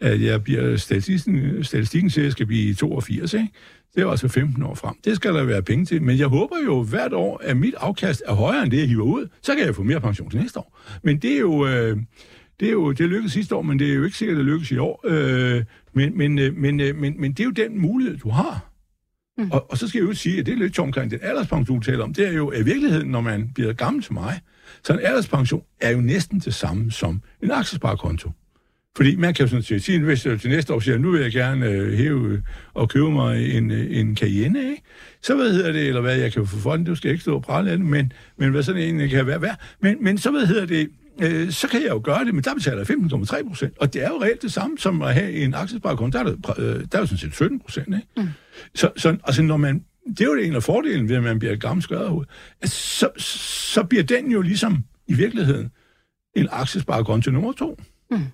at jeg bliver statistikken, statistikken siger, at jeg skal blive 82, ikke? Det er altså 15 år frem. Det skal der være penge til. Men jeg håber jo hvert år, at mit afkast er højere end det, jeg hiver ud. Så kan jeg få mere pension til næste år. Men det er jo... Øh, det er jo det lykkedes sidste år, men det er jo ikke sikkert, at det lykkes i år. Øh, men, men, øh, men, øh, men, men det er jo den mulighed, du har. Mm. Og, og så skal jeg jo sige, at det er lidt omkring den alderspension, du taler om. Det er jo i virkeligheden, når man bliver gammel som mig, så en alderspension er jo næsten det samme som en aktiesparekonto. Fordi man kan jo sådan set sige, hvis jeg til næste år siger, nu vil jeg gerne øh, hæve og købe mig en, øh, en Cayenne, ikke? så hvad hedder det, eller hvad jeg kan få for den, du skal ikke stå og prale af den, men, men hvad sådan en kan være værd. Men, men så hvad hedder det, øh, så kan jeg jo gøre det, men der betaler jeg 15,3 procent. Og det er jo reelt det samme som at have en aktiesparekonto. Der er, der, øh, der er jo sådan set 17 procent. Mm. Så, så altså, når man, det er jo en af fordelen ved, at man bliver et gammelt skørderhoved. Altså, så, så bliver den jo ligesom i virkeligheden en aktiesparekonto nummer to. Mm.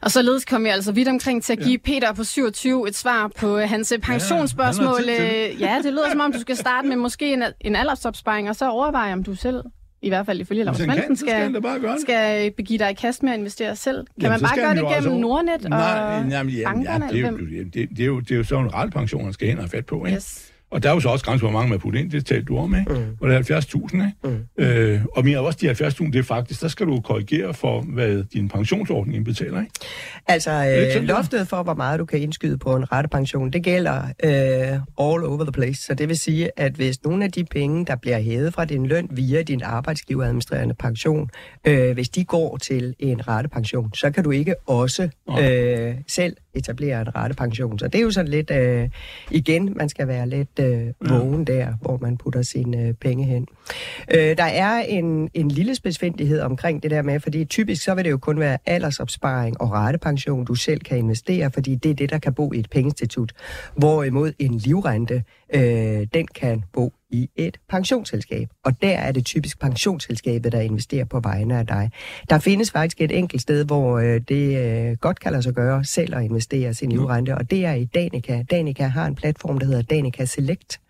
Og således kom jeg altså vidt omkring til at give ja. Peter på 27 et svar på hans pensionsspørgsmål. Ja, ja, det lyder [LAUGHS] som om, du skal starte med måske en, en aldersopsparing, og så overveje, om du selv i hvert fald ifølge Lars så skal det. skal begive dig i kast med at investere selv. Kan Jamen, man bare skal gøre det gennem altså- Nordnet og Nej, jamen, jamen, ja, bankerne? det, er jo, det, er jo, det er jo sådan en pension, han skal hen og fat på. Ikke? Yes. Og der er jo så også grænser, hvor mange man putter ind, det talte du om, ikke? Mm. Og det er 70.000, ikke? Mm. Øh, og mere også de 70.000, det er faktisk, der skal du korrigere for, hvad din pensionsordning indbetaler, ikke? Altså, øh, sådan, loftet for, hvor meget du kan indskyde på en rettepension, det gælder øh, all over the place. Så det vil sige, at hvis nogle af de penge, der bliver hævet fra din løn via din arbejdsgiveradministrerende pension, øh, hvis de går til en rettepension, så kan du ikke også øh, selv etablere en rettepension. Så det er jo sådan lidt, øh, igen, man skal være lidt øh, vågen der, hvor man putter sine øh, penge hen. Øh, der er en, en lille spidsfindighed omkring det der med, fordi typisk så vil det jo kun være aldersopsparing og rettepension, du selv kan investere, fordi det er det, der kan bo i et pengeinstitut. Hvorimod en livrente, øh, den kan bo i et pensionsselskab. Og der er det typisk pensionsselskabet, der investerer på vegne af dig. Der findes faktisk et enkelt sted, hvor øh, det øh, godt kan lade sig gøre selv at investere sin livrente, og det er i Danica. Danica har en platform, der hedder Danica Select,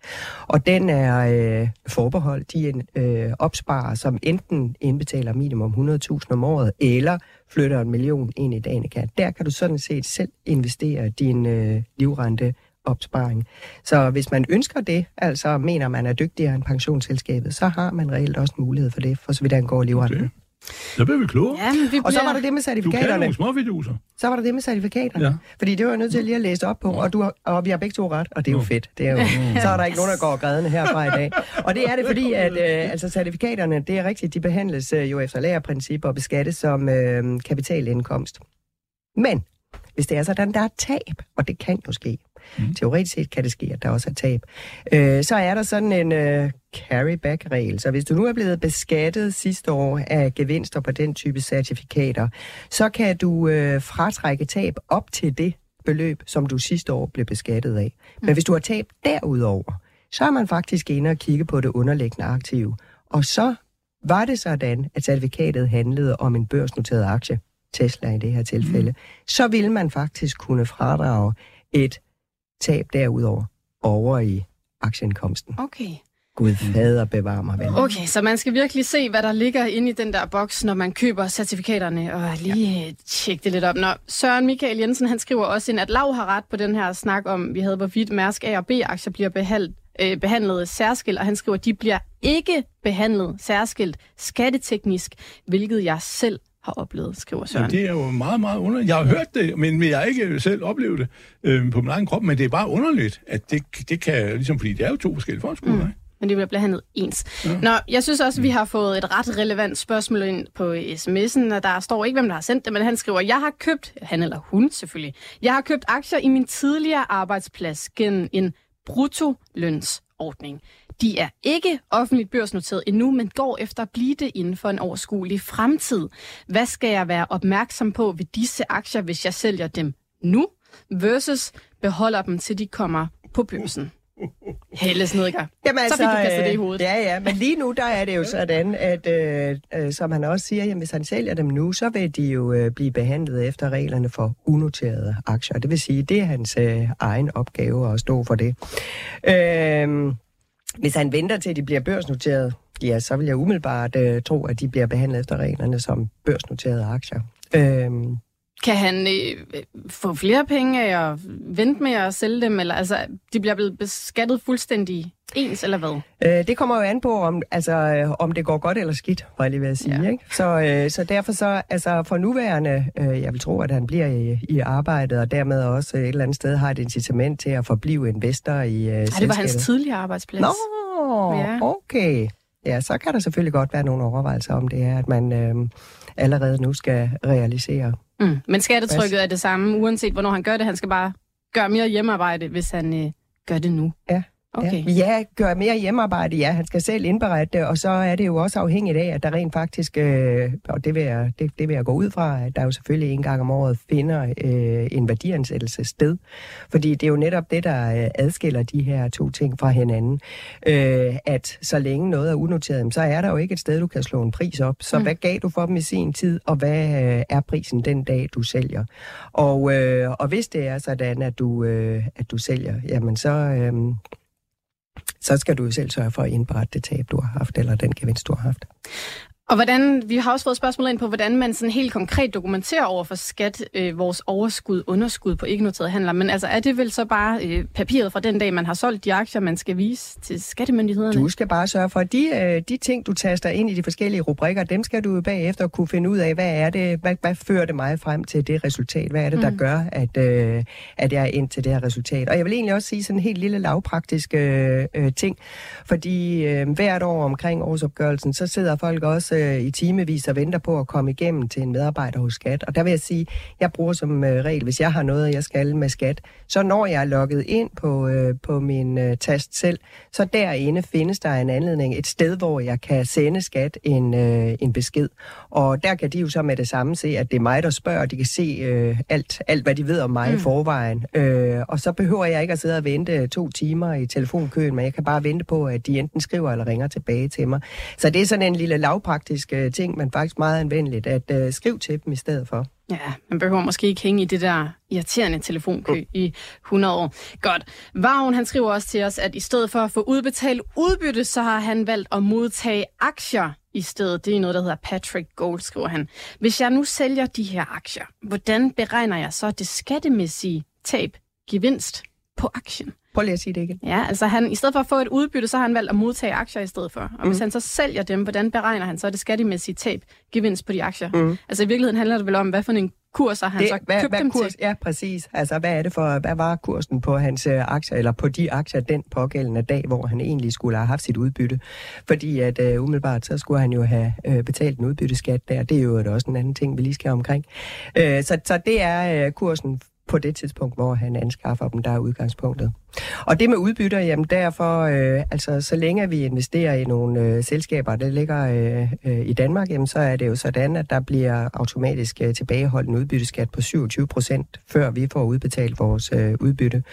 og den er øh, forbeholdt de øh, opsparer, som enten indbetaler minimum 100.000 om året, eller flytter en million ind i Danica. Der kan du sådan set selv investere din øh, livrente opsparing. Så hvis man ønsker det, altså mener man er dygtigere end pensionsselskabet, så har man reelt også mulighed for det, for så vidt angår livrenten. Okay. Så bliver vi klogere. Ja, vi Og så bliver- var der det med Du kan certifikaterne. nogle små fiduser. Så var der det med certifikaterne. Ja. Fordi det var jeg nødt til lige at læse op på, og, du har, og vi har begge to ret, og det er jo fedt. Det er jo, så er der ikke nogen, der går grædende herfra i dag. Og det er det, fordi at øh, altså, certifikaterne, det er rigtigt, de behandles øh, jo efter lærerprincipper og beskattes som øh, kapitalindkomst. Men hvis det er sådan, der er tab, og det kan jo ske, mm. teoretisk set kan det ske, at der også er tab, øh, så er der sådan en øh, carryback-regel. Så hvis du nu er blevet beskattet sidste år af gevinster på den type certifikater, så kan du øh, fratrække tab op til det beløb, som du sidste år blev beskattet af. Men hvis du har tab derudover, så er man faktisk inde og kigge på det underliggende aktiv. Og så var det sådan, at certifikatet handlede om en børsnoteret aktie, Tesla i det her tilfælde, mm. så ville man faktisk kunne fradrage et tab derudover over i aktieindkomsten. Okay. Gud fader bevar mig vel. Okay, så man skal virkelig se, hvad der ligger inde i den der boks, når man køber certifikaterne, og lige ja. tjekke det lidt op. Nå, Søren Michael Jensen, han skriver også ind, at Lav har ret på den her snak om, vi havde hvorvidt Mærsk A og B-aktier bliver behandlet, øh, behandlet særskilt, og han skriver, at de bliver ikke behandlet særskilt skatteteknisk, hvilket jeg selv har oplevet, skriver Søren. Jamen, det er jo meget, meget underligt. Jeg har hørt det, men men jeg har ikke selv oplevet det øh, på min egen krop, men det er bare underligt, at det, det kan, ligesom fordi det er jo to forskellige fondskunder, mm. men det bliver behandlet ens. Ja. Nå, jeg synes også, at vi har fået et ret relevant spørgsmål ind på sms'en, og der står ikke, hvem der har sendt det, men han skriver, jeg har købt, han eller hun selvfølgelig, jeg har købt aktier i min tidligere arbejdsplads gennem en bruttolønsordning. De er ikke offentligt børsnoteret endnu, men går efter at blive det inden for en overskuelig fremtid. Hvad skal jeg være opmærksom på ved disse aktier, hvis jeg sælger dem nu, versus beholder dem, til de kommer på børsen? Helle. [LAUGHS] Jamen, så fik du altså, kastet det i øh, hovedet. Ja, ja, men lige nu, der er det jo sådan, at øh, øh, som han også siger, jamen, hvis han sælger dem nu, så vil de jo øh, blive behandlet efter reglerne for unoterede aktier. Det vil sige, det er hans øh, egen opgave at stå for det. Øh, hvis han venter til, at de bliver børsnoteret, ja, så vil jeg umiddelbart øh, tro, at de bliver behandlet efter reglerne som børsnoterede aktier. Øhm, kan han øh, få flere penge af at vente med at sælge dem, eller altså, de bliver blevet beskattet fuldstændig ens, eller hvad? Øh, det kommer jo an på, om, altså, øh, om det går godt eller skidt, var jeg lige ved at sige. Ja. Ikke? Så, øh, så derfor så, altså for nuværende, øh, jeg vil tro, at han bliver i, i arbejdet, og dermed også et eller andet sted har et incitament til at forblive investor i øh, Ej, det var hans tidligere arbejdsplads. Nå, ja. okay. Ja, så kan der selvfølgelig godt være nogle overvejelser om det her, at man øh, allerede nu skal realisere. Mm. Men skattetrykket er det samme, uanset hvornår han gør det. Han skal bare gøre mere hjemmearbejde, hvis han øh, gør det nu. Ja. Okay. Ja, gør mere hjemmearbejde, ja. Han skal selv indberette det, og så er det jo også afhængigt af, at der rent faktisk, øh, og det vil, jeg, det, det vil jeg gå ud fra, at der jo selvfølgelig en gang om året finder øh, en værdiansættelse sted. Fordi det er jo netop det, der øh, adskiller de her to ting fra hinanden. Øh, at så længe noget er unoteret, så er der jo ikke et sted, du kan slå en pris op. Så mm. hvad gav du for dem i sin tid, og hvad øh, er prisen den dag, du sælger? Og, øh, og hvis det er sådan, at du, øh, at du sælger, jamen så... Øh, så skal du jo selv sørge for at indberette det tab, du har haft, eller den gevinst, du har haft. Og hvordan, vi har også fået spørgsmål ind på, hvordan man sådan helt konkret dokumenterer over for skat øh, vores overskud, underskud på ikke-noterede handler. Men altså, er det vel så bare øh, papiret fra den dag, man har solgt de aktier, man skal vise til skattemyndighederne? Du skal bare sørge for, at de, øh, de ting, du taster ind i de forskellige rubrikker, dem skal du bagefter kunne finde ud af, hvad er det, hvad, hvad fører det mig frem til det resultat? Hvad er det, der mm. gør, at, øh, at jeg er ind til det her resultat? Og jeg vil egentlig også sige sådan en helt lille lavpraktisk øh, øh, ting, fordi øh, hvert år omkring årsopgørelsen, så sidder folk også øh, i timevis og venter på at komme igennem til en medarbejder hos skat. Og der vil jeg sige, jeg bruger som øh, regel, hvis jeg har noget, jeg skal med skat, så når jeg er logget ind på, øh, på min øh, tast selv, så derinde findes der en anledning, et sted, hvor jeg kan sende skat en, øh, en besked. Og der kan de jo så med det samme se, at det er mig, der spørger, de kan se øh, alt, alt, hvad de ved om mig mm. i forvejen. Øh, og så behøver jeg ikke at sidde og vente to timer i telefonkøen, men jeg kan bare vente på, at de enten skriver eller ringer tilbage til mig. Så det er sådan en lille lavpraktisk øh, ting, men faktisk meget anvendeligt, at øh, skrive til dem i stedet for. Ja, man behøver måske ikke hænge i det der irriterende telefonkø mm. i 100 år. Godt. Vagn, han skriver også til os, at i stedet for at få udbetalt udbytte, så har han valgt at modtage aktier i stedet. Det er noget, der hedder Patrick Gold, skriver han. Hvis jeg nu sælger de her aktier, hvordan beregner jeg så det skattemæssige tab, gevinst på aktien? Prøv lige at sige det igen. Ja, altså han, i stedet for at få et udbytte, så har han valgt at modtage aktier i stedet for. Og mm. hvis han så sælger dem, hvordan beregner han så det skattemæssige tab, gevinst på de aktier? Mm. Altså i virkeligheden handler det vel om, hvad for en kurs har han det, så hvad, købt hvad dem kurs, til? Ja, præcis. Altså hvad er det for, hvad var kursen på hans øh, aktier, eller på de aktier den pågældende dag, hvor han egentlig skulle have haft sit udbytte? Fordi at uh, umiddelbart, så skulle han jo have uh, betalt en udbytteskat der. Det er jo også en anden ting, vi lige skal omkring. Uh, så, så det er uh, kursen på det tidspunkt, hvor han anskaffer dem, der er udgangspunktet. Og det med udbytter, jamen derfor, øh, altså så længe vi investerer i nogle øh, selskaber, der ligger øh, øh, i Danmark, jamen så er det jo sådan, at der bliver automatisk øh, tilbageholdt en udbytteskat på 27 procent, før vi får udbetalt vores øh, udbytte.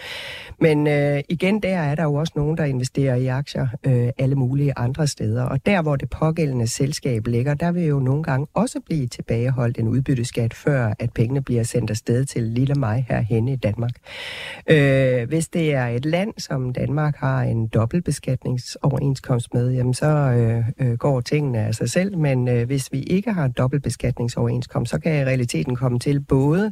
Men øh, igen, der er der jo også nogen, der investerer i aktier øh, alle mulige andre steder. Og der, hvor det pågældende selskab ligger, der vil jo nogle gange også blive tilbageholdt en udbytteskat, før at pengene bliver sendt afsted til lille mig herhenne i Danmark. Øh, hvis det er et land, som Danmark har en dobbeltbeskatningsoverenskomst med, jamen så øh, øh, går tingene af sig selv, men øh, hvis vi ikke har en dobbeltbeskatningsoverenskomst, så kan i realiteten komme til både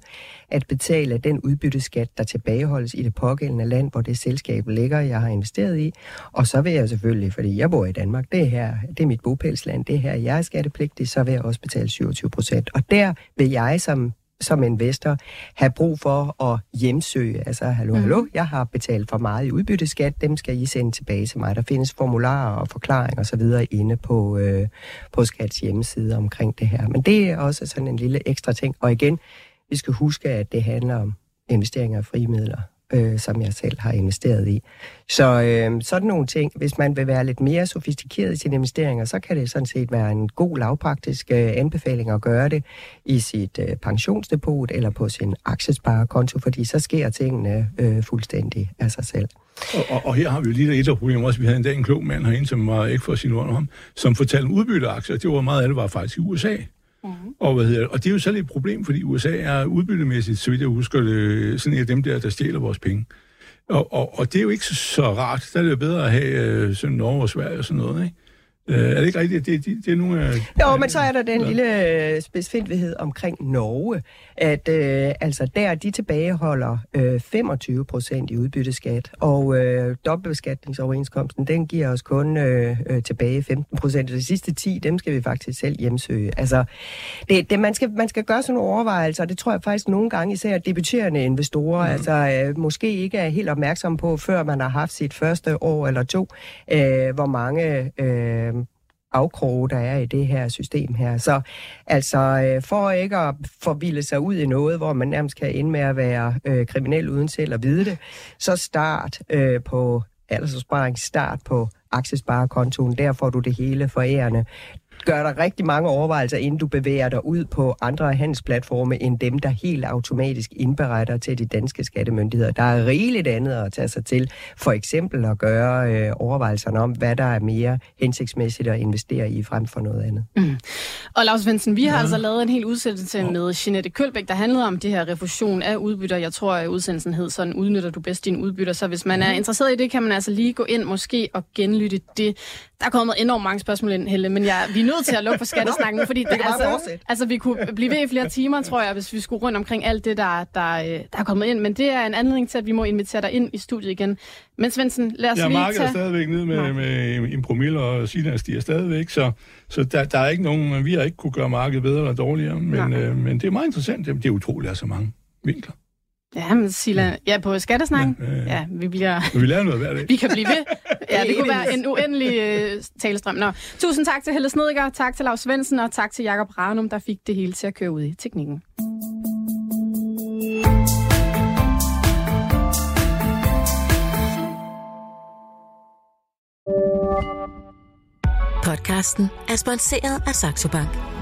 at betale den udbytteskat, der tilbageholdes i det pågældende land, hvor det selskab ligger, jeg har investeret i, og så vil jeg selvfølgelig, fordi jeg bor i Danmark, det er her, det er mit bopælsland, det er her, jeg er skattepligtig, så vil jeg også betale 27 procent. Og der vil jeg som som investor have brug for at hjemsøge. Altså, hallo, mm. hallo, jeg har betalt for meget i udbytteskat, dem skal I sende tilbage til mig. Der findes formularer og forklaringer osv. inde på, øh, på Skats hjemmeside omkring det her. Men det er også sådan en lille ekstra ting. Og igen, vi skal huske, at det handler om investeringer af frie midler øh, som jeg selv har investeret i. Så øh, sådan nogle ting, hvis man vil være lidt mere sofistikeret i sine investeringer, så kan det sådan set være en god lavpraktisk øh, anbefaling at gøre det i sit øh, pensionsdepot eller på sin aktiesparekonto, fordi så sker tingene øh, fuldstændig af sig selv. Og, og, og her har vi jo lige et af problemer også. Vi havde en dag en klog mand herinde, som var ikke for sin ord om, som fortalte om udbytteaktier. Det var meget af det var faktisk i USA. Mm-hmm. Og, hvad hedder, og det er jo så lidt et problem, fordi USA er udbyttemæssigt, så vidt jeg husker det, sådan en af dem der, der stjæler vores penge. Og, og, og det er jo ikke så, så rart. Der er det jo bedre at have øh, sådan Norge og Sverige og sådan noget, ikke? Øh, er det ikke rigtigt? Det, det, det er nogle af... Jo, men så er der den ja. lille øh, specifikhed omkring Norge, at øh, altså der de tilbageholder øh, 25 procent i udbytteskat, og øh, dobbeltbeskatningsoverenskomsten, den giver os kun øh, øh, tilbage 15 procent. De sidste 10, dem skal vi faktisk selv hjemsøge. Altså, det, det, man, skal, man skal gøre sådan nogle overvejelser, og det tror jeg faktisk nogle gange, især debuterende investorer, mm. altså øh, måske ikke er helt opmærksom på, før man har haft sit første år eller to, øh, hvor mange... Øh, afkroge, der er i det her system her. Så altså, øh, for ikke at forvilde sig ud i noget, hvor man nærmest kan ende med at være øh, kriminel uden selv at vide det, så start øh, på aldersopsparing, start på aktiesparekontoen, der får du det hele forærende gør dig rigtig mange overvejelser, inden du bevæger dig ud på andre handelsplatforme, end dem, der helt automatisk indberetter til de danske skattemyndigheder. Der er rigeligt andet at tage sig til. For eksempel at gøre øh, overvejelserne om, hvad der er mere hensigtsmæssigt at investere i frem for noget andet. Mm. Og Lars Svendsen, vi har ja. altså lavet en hel udsendelse med Jeanette Kølbæk, der handlede om det her refusion af udbytter. Jeg tror, at udsendelsen hed sådan, udnytter du bedst dine udbytter. Så hvis man er mhm. interesseret i det, kan man altså lige gå ind måske og genlytte det. Der er kommet enormt mange spørgsmål ind, Helle, men jeg, vi er nødt til at lukke for [LAUGHS] skattesnakken, fordi det, altså, altså, vi kunne blive ved i flere timer, tror jeg, hvis vi skulle rundt omkring alt det, der, der, øh, der er kommet ind. Men det er en anledning til, at vi må invitere dig ind i studiet igen. Men Svendsen, lad os ja, lige tage... er stadigvæk nede med, med en promille, og Sina stiger stadigvæk, så, så der, der er ikke nogen... Vi har ikke kunne gøre markedet bedre eller dårligere, men, øh, men det er meget interessant. Det, det er utroligt, at så mange vinkler. Ja, men Sila, ja, på skattesnakken, ja, ja, ja. vi bliver... Men vi lærer noget hver dag. vi kan blive ved. [LAUGHS] Ja, det kunne være en uendelig uh, talestrøm. Nå. Tusind tak til Helle Snediger, tak til Lars Svendsen, og tak til Jakob Ranum, der fik det hele til at køre ud i teknikken. Podcasten er sponsoreret af Saxo Bank.